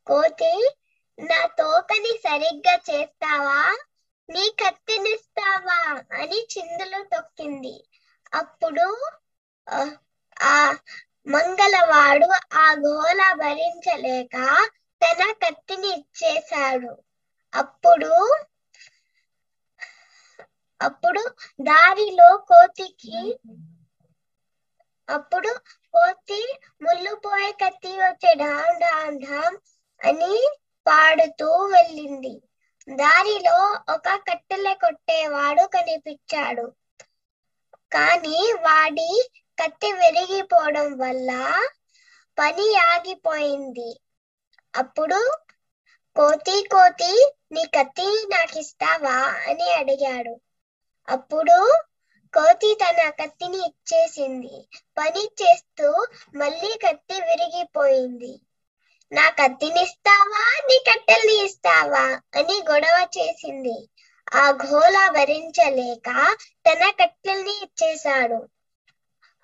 Speaker 6: కోతి నా తోకని సరిగ్గా చేస్తావా? నీ కత్తినిస్తావా? అని చిందులు తొక్కింది. అప్పుడు ఆ, ఆ మంగళవాడు ఆ గోల భరించలేక తన కత్తిని ఇచ్చేశాడు. అప్పుడు అప్పుడు దారిలో కోతికి అప్పుడు కోతి ముళ్ళు పోయే కత్తి వచ్చే ఢాం ఢాం ఢాం అని పాడుతూ వెళ్ళింది. దారిలో ఒక కట్టెల కొట్టేవాడు కనిపించాడు. కానీ వాడి కత్తి విరిగిపోవడం వల్ల పని ఆగిపోయింది. అప్పుడు కోతి కోతి నీ కత్తి నాకు ఇస్తావా అని అడిగాడు. అప్పుడు కోతి తన కత్తిని ఇచ్చేసింది. పని చేస్తూ మళ్ళీ కత్తి విరిగిపోయింది. నా కత్తిని ఇస్తావా నీ కట్టెల్ని ఇస్తావా? అని గొడవ చేసింది. ఆ ఘోల భరించలేక తన కట్టెల్ని ఇచ్చేశాడు.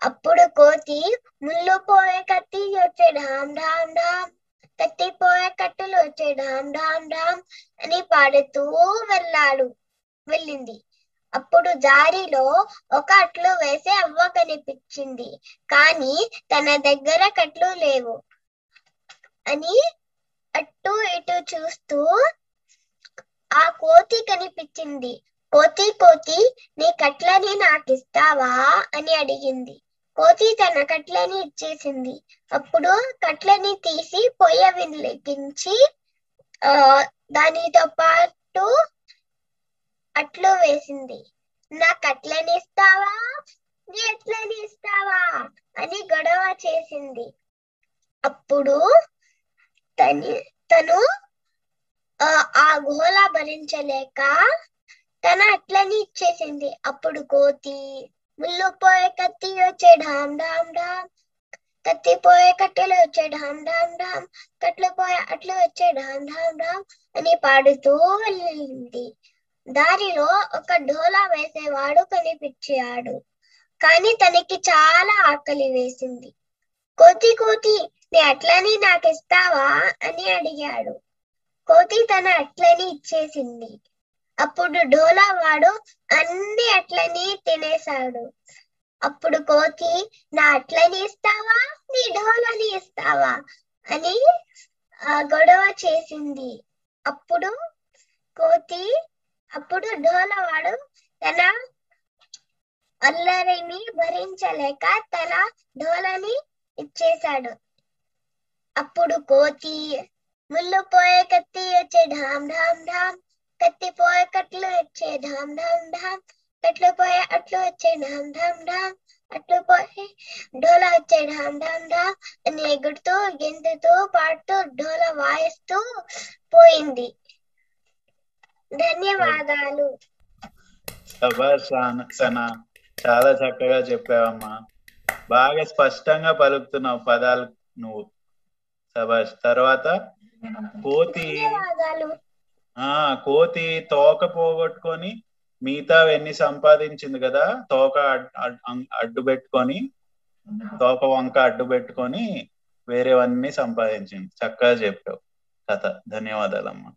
Speaker 6: అప్పుడు కోతి ముళ్ళు పోయే కత్తి వచ్చే ఢామ్ ఢామ్ ఢామ్ కత్తిపోయే కట్టెలు వచ్చే ఢామ్ ఢామ్ ఢామ్ అని పాడుతూ వెళ్ళాడు వెళ్ళింది. అప్పుడు దారిలో ఒక అట్లు వేసే అవ్వ కనిపించింది. కానీ తన దగ్గర కట్లు లేవు అని అటు ఇటు చూస్తూ ఆ కోతి కనిపించింది. కోతి కోతి నీ కట్లని నాకు ఇస్తావా అని అడిగింది. కోతి తన కట్లని ఇచ్చేసింది. అప్పుడు కట్లని తీసి పొయ్య వెలిగించి ఆ దానితో పాటు అట్లు వేసింది. నాకు అట్లనిస్తావా నీ ఎట్లని ఇస్తావా అని గొడవ చేసింది. అప్పుడు తని తను ఆ గోల భరించలేక తన అట్లని ఇచ్చేసింది. అప్పుడు కోతి ముళ్ళు పోయే కత్తి వచ్చే ఢామ్ ఢామ్ ఢామ్ కత్తి పోయే కట్టెలు వచ్చే ఢామ్ ఢామ్ ఢామ్ కట్లు పోయే అట్లు వచ్చే ఢామ్ ఢామ్ ఢామ్ అని పాడుతూ వెళ్ళింది. దారిలో ఒక ఢోలా వేసేవాడు కనిపించాడు. కానీ తనకి చాలా ఆకలి వేసింది. కోతి కోతి నీ అట్లని నాకు ఇస్తావా అని అడిగాడు. కోతి తన అట్లని ఇచ్చేసింది. అప్పుడు డోలా వాడు అన్ని అట్లని తినేశాడు. అప్పుడు కోతి నా అట్లని ఇస్తావా? నీ ఢోలని ఇస్తావా? అని ఆ గొడవ చేసింది. అప్పుడు కోతి అప్పుడు డోలవాడు తన అల్లరిని భరించలేక తన ఢోలని ఇచ్చేశాడు. అప్పుడు కోతి ముళ్ళు పోయే కత్తి వచ్చే ఢామ్ ఢామ్ ఢామ్ కత్తి పోయే కట్లు వచ్చే ఢామ్ ఢామ్ ఢామ్ కట్లు పోయే అట్లు వచ్చే ఢామ్ ఢామ్ ఢామ్ అట్లు పోయే డోలా వచ్చే ఢామ్ ఢామ్ ఢామ్ అని ఎగుడుతూ గెంతుతూ పాడుతూ డోలా వాయిస్తూ పోయింది. ధన్యవాదాలు.
Speaker 3: సన- చాలా చక్కగా చెప్పావమ్మా. బాగా స్పష్టంగా పలుకుతున్నావు పదాలు నువ్వు. శభాష్ తర్వాత కోతి ఆ కోతి తోక పోగొట్టుకొని మిగతా ఎన్ని సంపాదించింది కదా తోక అడ్డు పెట్టుకొని తోక వంక అడ్డు పెట్టుకొని వేరేవన్నీ సంపాదించింది. చక్కగా చెప్పావు. కథ. ధన్యవాదాలమ్మా.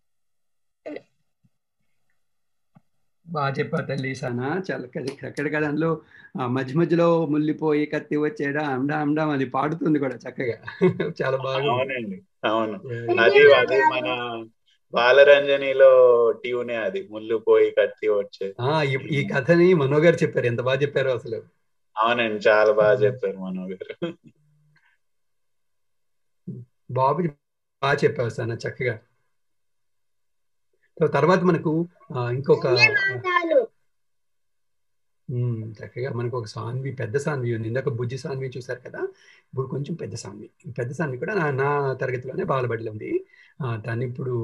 Speaker 2: బాగా చెప్పా తల్లి సానా చాలా ఎక్కడ కదా అందులో మధ్య మధ్యలో ముల్లిపోయి కత్తి వచ్చేడా అండా అండా అది పాడుతుంది కూడా చక్కగా. చాలా బాగా
Speaker 3: అవునండి అవును. అది అది మన బాలరంజనిలో ట్యూనే అది ముళ్ళు పోయి కత్తి వచ్చే
Speaker 2: ఆ, ఈ- కథని మనో గారు చెప్పారు. ఎంత బాగా చెప్పారో అసలు.
Speaker 3: అవునండి చాలా బాగా చెప్పారు మనో గారు.
Speaker 2: బాబు బాగా చెప్పావు సార్ చక్కగా. తర్వాత మనకు ఇంకొక చక్కగా మనకు ఒక సాన్వి పెద్ద సాన్వి ఉంది. ఇందాక బుజ్జి సాన్వి చూసారు కదా? ఇప్పుడు కొంచెం పెద్ద సాన్వి. పెద్ద సాన్వి కూడా నా నా తరగతిలోనే బాలబడిలో ఉంది. తను ఇప్పుడు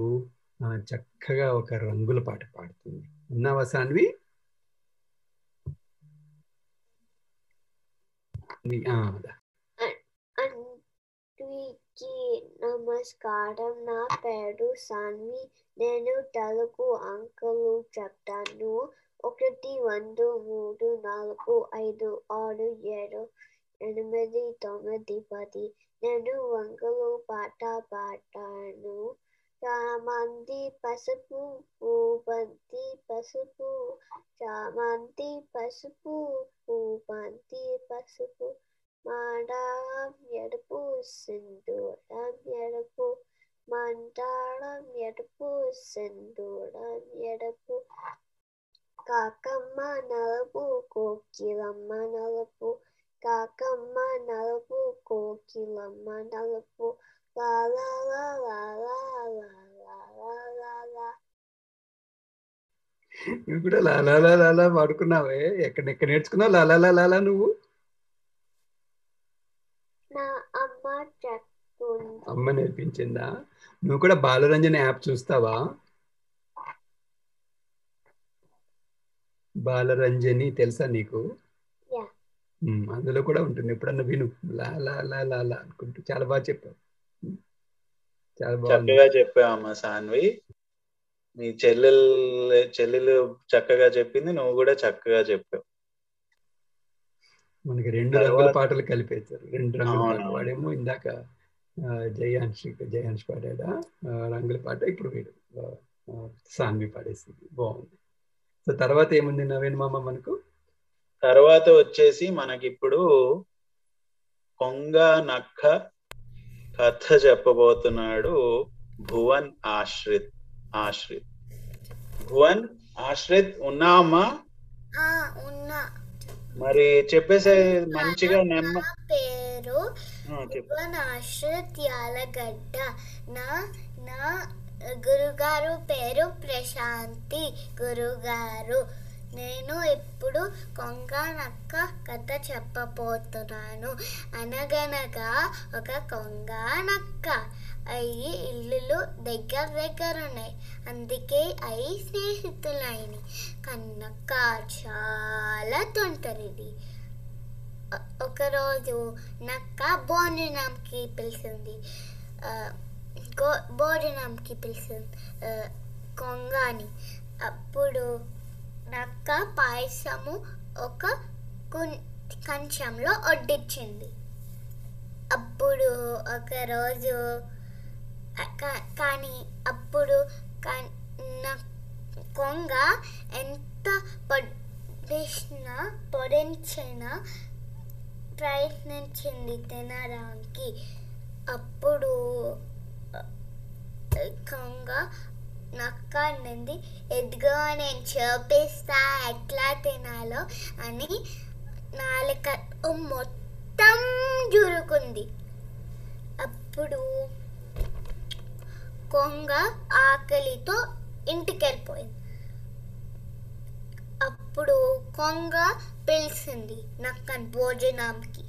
Speaker 2: చక్కగా ఒక రంగుల పాట పాడుతుంది. ఉన్నావా సాన్వి? దా.
Speaker 11: అందరికీ నమస్కారం. నా పేరు సాన్వి నేను తెలుగు అంకెలు చెప్తాను. ఒకటి రెండు మూడు నాలుగు ఐదు ఆరు ఏడు ఎనిమిది తొమ్మిది పది. నేను వంకలు పాట పాడాను చామంతి పసుపు పూపంతి పసుపు. చామంతి పసుపు పూపంతి పసుపు. മാടാളം ఎడుపు സിന്ദൂരം എടുപ്പു മണ്ടാളം എടുപ്പു സിന്ദൂരം ఎడుపు కాకమ్మ నలుపు కోకిలమ్మ నలుపు కాకమ్మ నలుపు కోకిలమ్మ నలుపు
Speaker 2: నువ్వు కూడా లాలా లాలా పాడుకున్నావే ఎక్కడెక్కడ నేర్చుకున్నావు లాలా లాలా నువ్వు
Speaker 11: అమ్మ
Speaker 2: నేర్పించిందా? నువ్వు కూడా బాలరంజన్ యాప్ చూస్తావా? బాలరంజని తెలుసా నీకు? అందులో కూడా ఉంటుంది. ఎప్పుడన్నా విను. లా లా లా లా లా అనుకుంటూ. చాలా బాగా చెప్పావు. చాలా
Speaker 3: చక్కగా చెప్పావమ్మా సాన్వి. మీ చెల్లెలు చెల్లెలు చక్కగా చెప్పింది. నువ్వు కూడా చక్కగా చెప్పావు.
Speaker 2: మనకి రెండు రంగుల పాటలు కలిపేశారు. రెండు రంగుల పాట
Speaker 3: అవునవును.
Speaker 2: వాడేమో ఇందాక జయాంశ్ జయాంశ్ పాడాడా ఆ, రంగుల పాట ఇప్పుడు వీడు సాన్వి పాడేసింది. బాగుంది. సో తర్వాత ఏముంది నవీన్ మామ మనకు?
Speaker 3: తర్వాత వచ్చేసి మనకిప్పుడు కొంగ నక్క కథ చెప్పబోతున్నాడు భువన్ ఆశ్రిత్ ఆశ్రిత్. భువన్ ఆశ్రిత్ ఉన్నామా
Speaker 11: ఆ, ఉన్నా.
Speaker 3: మరి చెప్పేసే మంచిగా నెమ్మ
Speaker 11: పేరు
Speaker 3: ఆ,
Speaker 11: యాలగడ్డ నా నా గురుగారు పేరు ప్రశాంతి గురుగారు. నేను ఇప్పుడు కొంగ నక్క కథ చెప్పబోతున్నాను. అనగనగా ఒక కొంగ నక్క అవి ఇల్లులు దగ్గర దగ్గర ఉన్నాయి అందుకే అవి స్నేహితులైన కన్నక్క చాలా తొంటరిది ఒకరోజు నక్క భోజనంకి పిలిచింది. గో- భోజనంకి పిలిచింది ఆ, కొంగని. అప్పుడు నక్క పాయసము ఒక కంచంలో వడ్డించింది అప్పుడు ఒకరోజు కా- కానీ అప్పుడు కొంగ ఎంత పొడ్-
Speaker 6: పొడించినా పొడించిన ప్రయత్నించింది తినడానికి అప్పుడు కొంగ నక్క అనింది ఎదిగో నేను చూపిస్తా ఎట్లా తినాలో అని నాలుక మొత్తం జురుకుంది. అప్పుడు కొంగ ఆకలితో ఇంటికి వెళ్ళిపోయింది అప్పుడు కొంగ పిలిచింది నక్కన్ భోజనానికి.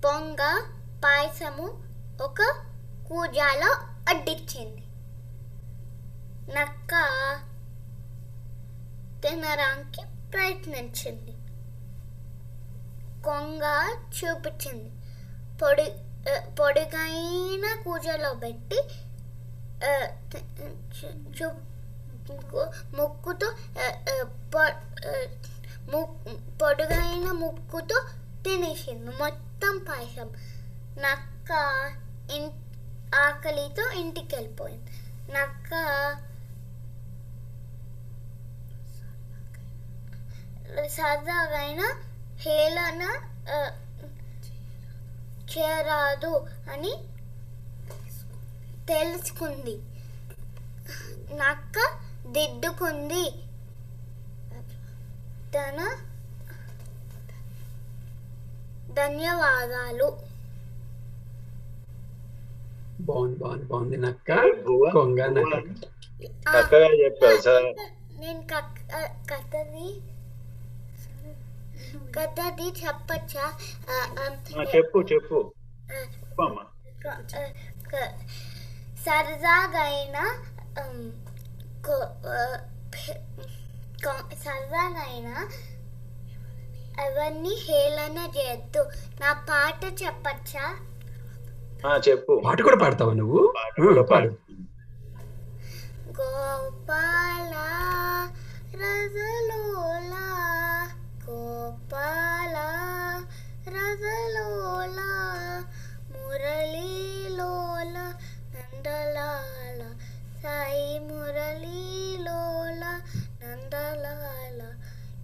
Speaker 6: పొంగ పాయసము ఒక కూజాలో అడ్డిచ్చింది. నక్క తినడానికి ప్రయత్నించింది. కొంగ చూపించింది. పొడి పొడిగైన కూజలో పెట్టి చూ ముక్కుతో పొ- పొడుగైన ముక్కుతో తినేసింది. మొత్తం పాయసం. నక్క ఇన్ ఆకలితో ఇంటికి వెళ్ళిపోయింది నక్క సరదాగైన హేళన చేరాదు అని తెలుసుకుంది. నక్క దిద్దుకుంది. తన ధన్యవాదాలు.
Speaker 2: బాగుంది బాగుంది బాగుంది నక్క. కొంగ నక్క.
Speaker 6: ఆ,
Speaker 3: చక్కగా చెప్పావు సార్.
Speaker 6: నేను కథది కథది చెప్పచ్చా?
Speaker 3: చెప్పు చెప్పు.
Speaker 6: సరదాగైన సరదాగైన అవన్నీ హేళన చేయొద్దు నా పాట చెప్పచ్చా?
Speaker 3: చెప్పు.
Speaker 2: పాట కూడా పాడతావా నువ్వు? పాడు.
Speaker 6: గోపాల రజలోల గోపాల రజలోల మురళీలోల నందలాల సాయి మురళీలోల नन्दलाला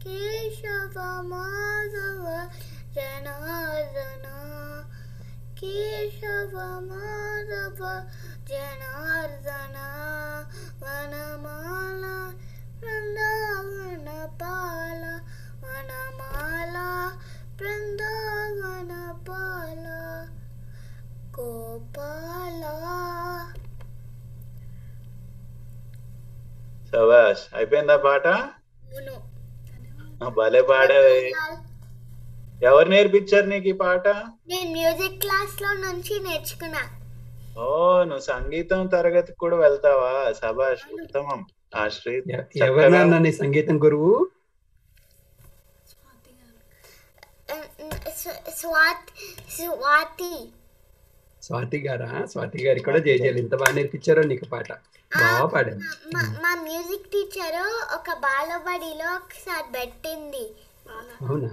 Speaker 6: केशव माधव जनार्दना केशव माधव जनार्दना वनमाला वृन्दावनपाला वनमाला वृन्दावनपाला गोपाला
Speaker 3: సవాష్ అయిపోయిందా పాట? భలే పాడావే. ఎవరు నేర్పించారు నీకు ఈ పాట?
Speaker 6: నేను మ్యూజిక్ క్లాస్లో నుంచి నేర్చుకున్నా.
Speaker 3: ఓ నువ్వు సంగీతం తరగతికి కూడా వెళ్తావా సభాష్ ఉత్తమం. ఆశ్రిత్
Speaker 2: ఎ-
Speaker 3: చక్కగా
Speaker 2: ఎవరినన్నా నీ సంగీతం గురువు?
Speaker 6: స్వ- స్వాతి స్వాతి.
Speaker 2: స్వాతి గారా? స్వాతి గారికి కూడా జయజయలు ఇంత బాగా నేర్పించారో నీకు పాట. బాగా పాడాను
Speaker 6: మా మ్యూజిక్ టీచరు ఒక బాలబడిలో ఒకసారి పెట్టింది.
Speaker 2: అవునా?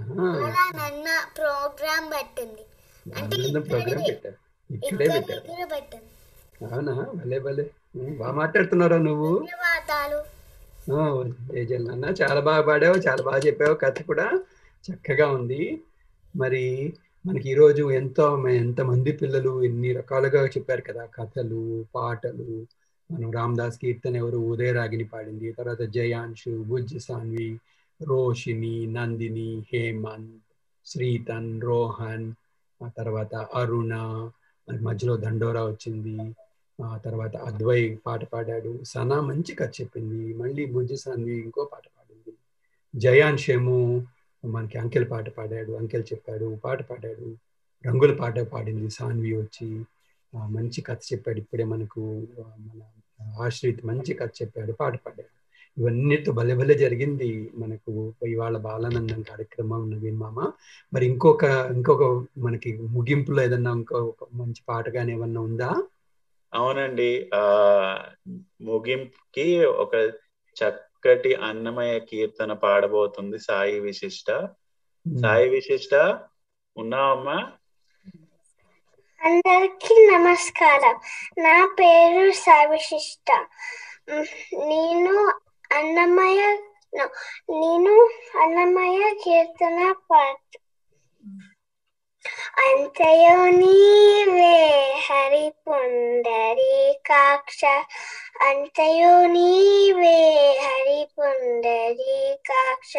Speaker 6: నన్న ప్రోగ్రామ్ పెట్టింది. అంటే
Speaker 2: ప్రోగ్రామ్ పెట్టారు. ఇక్కడే పెట్టారు. అవునా? భలే భలే. బాగా మాట్లాడుతున్నారా నువ్వు? జయజయల్ నాన్న చాలా బాగా పాడావు చాలా బాగా చెప్పావు. కథ కూడా చక్కగా ఉంది. మరి మనకి ఈరోజు ఎంతో ఎంతమంది పిల్లలు ఎన్ని రకాలుగా చెప్పారు కదా. కథలు పాటలు. మనం రామ్దాస్ కీర్తన ఎవరు ఉదయరాగిని పాడింది. తర్వాత జయాంశు భుజ్ సాన్వి రోషిని నందిని హేమంత్ శ్రీతన్ రోహన్. ఆ తర్వాత అరుణ. మరి మధ్యలో దండోరా వచ్చింది. ఆ తర్వాత అద్వై పాట పాడాడు. సనా మంచి కథ చెప్పింది. మళ్ళీ బుజ్జి సాన్వి ఇంకో పాట పాడింది. జయాంశేమో మనకి అంకెల్ పాట పాడాడు అంకెల్ చెప్పాడు పాట పాడాడు. రంగుల పాట పాడింది సాన్వి వచ్చి. మంచి కథ చెప్పాడు. ఇప్పుడే మనకు మన ఆశ్రిత్ మంచి కథ చెప్పాడు పాట పాడాడు. ఇవన్నీతో భలే భలే జరిగింది మనకు ఇవాళ బాలానందం కార్యక్రమం నవీన్ మామ మరి ఇంకొక ఇంకొక మనకి ముగింపులో ఏదన్నా ఇంకో మంచి పాట కానీ ఏమన్నా ఉందా?
Speaker 3: అవునండి. ఆ ముగింపుకి ఒక చక్కటి అన్నమయ కీర్తన పాడబోతుంది సాయి విశిష్ట. సాయి విశిష్ట ఉన్నావమ్మా?
Speaker 12: అందరికీ నమస్కారం. నా పేరు సవిశిష్ట మ్, నేను అన్నమయ్య
Speaker 6: No, నేను అన్నమయ్య కీర్తన పాట అంతయో నీవే హరి పుండరీకాక్ష అంతయో నీవే హరి పుండరీకాక్ష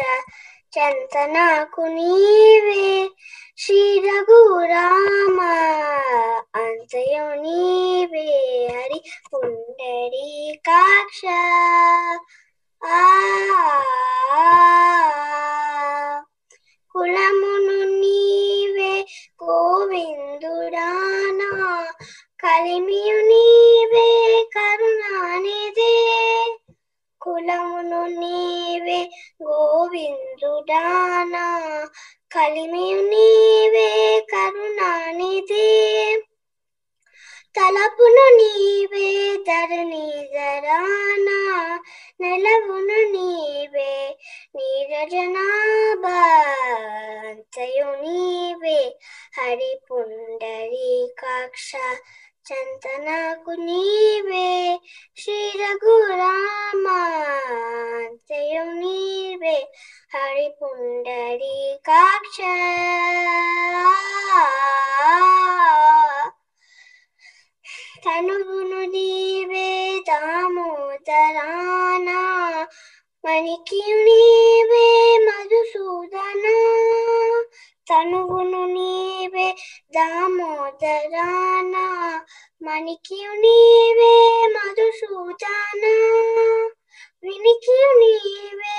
Speaker 6: చంతనాకు నీవే శ్రీ రఘురామ అంతయో నీవే హరి పుండరీకాక్ష ఆ చంతనకు నీవే శ్రీ రఘురామాంతయు నీవే హరి పుండరీ కాక్ష తనువును నీవే దామోదరానా మణికి నీవే మధుసూదనా తనువును నీవే దామోదరానా మణికి నీవే మధుసూదన వినికి నీవే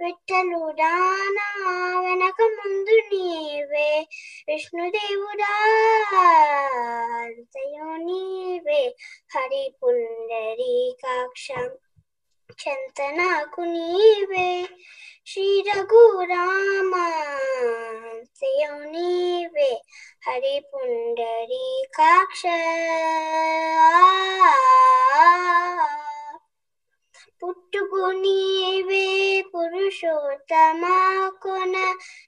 Speaker 6: విట్టలుడానా వెనక ముందు నీవే విష్ణుదేవుడా అంతయో నీవే హరి పుండరీ కాక్షం చంతనాకు నీవే శ్రీ రఘురామాంతయో నీవే హరి పుండరీ కాక్ష పుట్టుకు నీవే పురుషోత్తమా కొన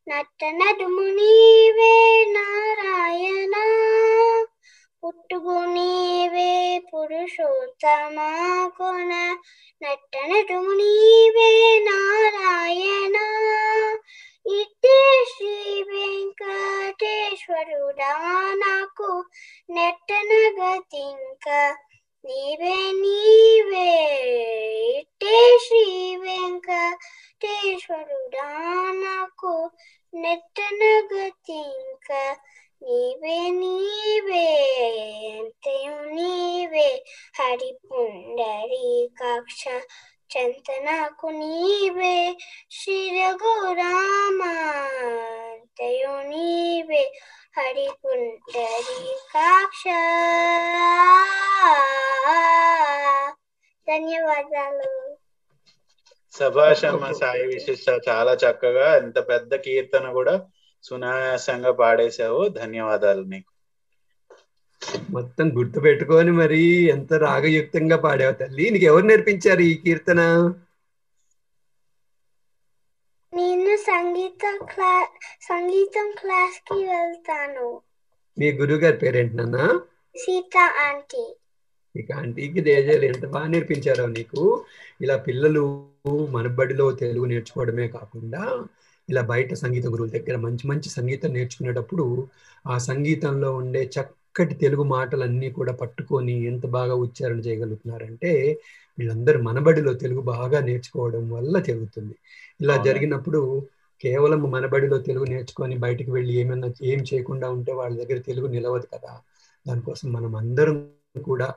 Speaker 6: నట్ట నడుము నీవే నారాయణ పుట్టుకు నీవే పురుషోత్తమా కొన నట్ట నడుము నీవే నారాయణ ఇట్టే శ్రీ వెంకటేశ్వరుడా నాకు నెట్టన గతింక నీవే నీవే ఇట్టే శ్రీ వెంకటేశ్వరుడా నాకు నెట్టన గతింక నీవే నీవే అంతయు నీవే. హరి పుండరీ కాక్ష చంతనాకు నీవే. శ్రీ రఘురామాంతయు నీవే. హరి పుండరీ కాక్ష. ధన్యవాదాలు.
Speaker 3: సభాషమ్మ సాయి విశిష్ట చాలా చక్కగా ఎంత పెద్ద కీర్తన కూడా సునాయాసంగా పాడేశావు. ధన్యవాదాలు నీకు.
Speaker 2: మొత్తం గుర్తు పెట్టుకొని మరి ఎంత రాగయుక్తంగా పాడావు తల్లి. నీకు ఎవరు నేర్పించారు ఈ కీర్తన?
Speaker 6: నేను సంగీత క్లా సంగీతం క్లాస్కి వెళ్తాను.
Speaker 2: మీ గురువు గారి పేరేంటి నాన్న?
Speaker 6: సీత ఆంటీ.
Speaker 2: ఇక ఆంటీకి దేజాలు ఎంత బాగా నేర్పించారో నీకు. ఇలా పిల్లలు మన బడిలో తెలుగు నేర్చుకోవడమే కాకుండా ఇలా బయట సంగీత గురువుల దగ్గర మంచి మంచి సంగీతం నేర్చుకునేటప్పుడు ఆ సంగీతంలో ఉండే చక్కటి తెలుగు మాటలన్నీ కూడా పట్టుకొని ఎంత బాగా ఉచ్చారణ చేయగలుగుతున్నారంటే వీళ్ళందరూ మనబడిలో తెలుగు బాగా నేర్చుకోవడం వల్ల జరుగుతుంది ఇలా. జరిగినప్పుడు కేవలం మనబడిలో తెలుగు నేర్చుకొని బయటికి వెళ్ళి ఏమైనా ఏం చేయకుండా ఉంటే వాళ్ళ దగ్గర తెలుగు నిలవదు కదా దానికోసం మనం అందరం కూడా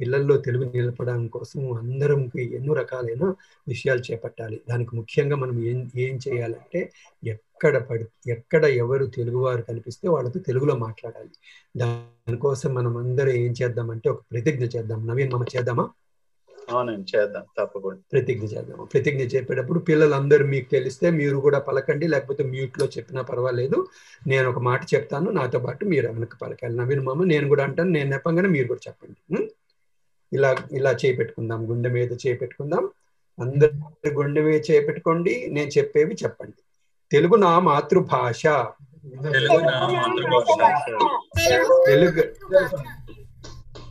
Speaker 2: పిల్లల్లో తెలుగు నిలపడం కోసం అందరంకి ఎన్నో రకాలైన విషయాలు చేపట్టాలి. దానికి ముఖ్యంగా మనం ఏం ఏం చేయాలంటే ఎక్కడ పడి ఎక్కడ ఎవరు తెలుగువారు కనిపిస్తే వాళ్ళతో తెలుగులో మాట్లాడాలి. దానికోసం మనం అందరం ఏం చేద్దామంటే ఒక ప్రతిజ్ఞ చేద్దాం. నవీన్ మమ్మ చేద్దామా?
Speaker 3: అవునండి చేద్దాం. తప్పకుండా.
Speaker 2: ప్రతిజ్ఞ చేద్దాం ప్రతిజ్ఞ చెప్పేటప్పుడు పిల్లలందరూ మీకు తెలిస్తే మీరు కూడా పలకండి లేకపోతే మ్యూట్లో చెప్పినా పర్వాలేదు. నేను ఒక మాట చెప్తాను నాతో పాటు మీరు వెనక పలకాలి. నవీన్ మామ నేను కూడా అంటాను నేను చెప్పగానే మీరు కూడా చెప్పండి? ఇలా ఇలా చేపెట్టుకుందాం గుండె మీద చేపెట్టుకుందాం. అందరి గుండె మీద చేపెట్టుకోండి నేను చెప్పేవి చెప్పండి. తెలుగు నా మాతృభాష.
Speaker 10: తెలుగు నా మాతృభాష.
Speaker 2: తెలుగు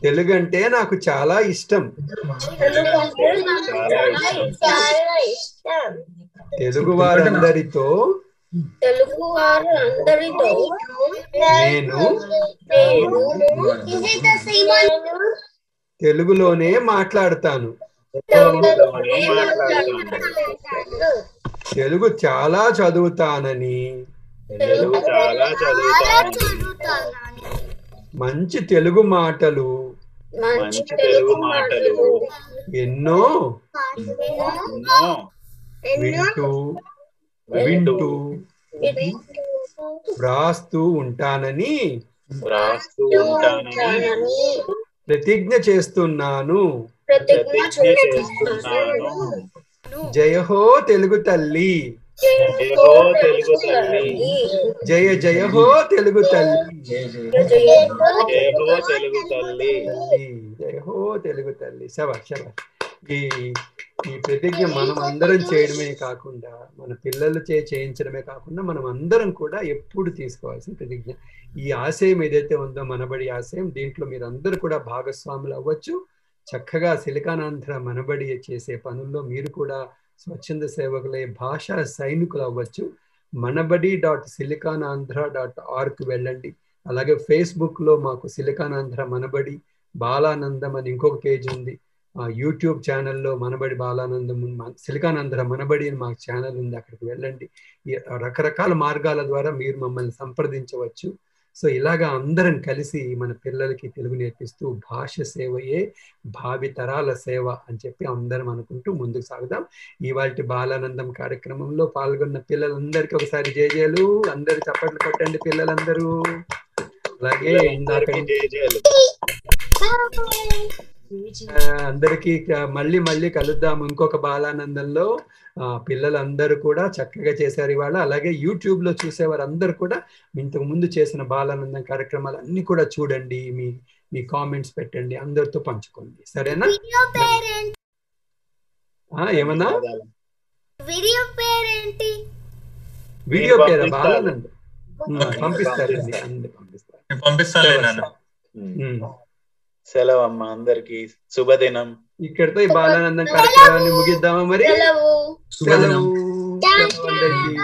Speaker 2: తెలుగు అంటే నాకు చాలా ఇష్టం.
Speaker 6: చాలా ఇష్టం
Speaker 2: తెలుగు వారందరితో
Speaker 6: తెలుగు వారు అందరితో
Speaker 2: నేను
Speaker 6: నేను
Speaker 2: తెలుగులోనే మాట్లాడతాను. తెలుగు చాలా చదువుతానని.
Speaker 3: తెలుగు చాలా చదువుతాను
Speaker 2: మంచి తెలుగు మాటలు.
Speaker 3: మంచి తెలుగు మాటలు.
Speaker 2: ఎన్నో?
Speaker 3: ఎన్నో?
Speaker 2: వింటూ వింటూ వ్రాస్తూ ఉంటానని.
Speaker 3: రాస్తూ ఉంటానని.
Speaker 2: ప్రతిజ్ఞ చేస్తున్నాను.
Speaker 3: ప్రతిజ్ఞ చేస్తున్నాను.
Speaker 2: జయ హో తెలుగు తల్లి.
Speaker 3: జయహో తెలుగు తల్లి.
Speaker 2: జయ జయ హో తెలుగు తల్లి.
Speaker 3: జయహో తెలుగు తల్లి.
Speaker 2: జయ హో తెలుగు తల్లి. శబాష్ శబాష్ ఈ ఈ ప్రతిజ్ఞ మనం అందరం చేయడమే కాకుండా మన పిల్లలు చే చేయించడమే కాకుండా మనం అందరం కూడా ఎప్పుడు తీసుకోవాల్సిన ప్రతిజ్ఞ. ఈ ఆశయం ఏదైతే ఉందో మనబడి ఆశయం దీంట్లో మీరు అందరూ కూడా భాగస్వాములు అవ్వచ్చు. చక్కగా సిలికానాంధ్ర మనబడి చేసే పనుల్లో మీరు కూడా స్వచ్ఛంద సేవకులే భాషా సైనికులు అవ్వచ్చు. Manabadi dot Siliconandhra dot org వెళ్ళండి. అలాగే ఫేస్బుక్లో మాకు సిలికానాంధ్ర మనబడి బాలానందం అని ఇంకొక పేజ్ ఉంది. యూట్యూబ్ ఛానల్లో మనబడి బాలానందం మన- సిలికానాంధ్ర మనబడి అని మాకు ఛానల్ ఉంది అక్కడికి వెళ్ళండి. రకరకాల మార్గాల ద్వారా మీరు మమ్మల్ని సంప్రదించవచ్చు. సో ఇలాగా అందరం కలిసి మన పిల్లలకి తెలుగు నేర్పిస్తూ భాష సేవయే భావి తరాల సేవ అని చెప్పి అందరం అనుకుంటూ ముందుకు సాగుదాం. ఇవాళ బాలానందం కార్యక్రమంలో పాల్గొన్న పిల్లలందరికీ ఒకసారి జేజేలు అందరు చప్పట్లు కొట్టండి పిల్లలందరూ. అలాగే ఇందాక
Speaker 3: అందరికీ
Speaker 2: మళ్ళీ మళ్ళీ కలుద్దాం ఇంకొక బాలానందంలో. ఆ, పిల్లలందరూ కూడా చక్కగా చేశారు ఇవాళ. అలాగే యూట్యూబ్లో చూసేవారు అందరూ కూడా ఇంతకు ముందు చేసిన బాలానందం కార్యక్రమాలు అన్ని కూడా చూడండి. మీ మీ కామెంట్స్ పెట్టండి. అందరితో పంచుకోండి. సరేనా?
Speaker 11: వీడియో పేరేంటి?
Speaker 2: ఆ, ఏమన్నా?
Speaker 11: వీడియో పేరేంటి?
Speaker 2: వీడియో
Speaker 3: నేను
Speaker 2: పేరా. బాలానందం. ఉమ్, పంపిస్తారండి. అందరు పంపిస్తారు.
Speaker 10: పంపిస్తాను.
Speaker 3: సెలవు అమ్మ అందరికి శుభదినం.
Speaker 2: ఇక్కడితో ఈ బాలానందం కార్యక్రమాన్ని ముగిద్దామా మరి?
Speaker 6: సెలవు.
Speaker 2: సెలవు అందరికీ.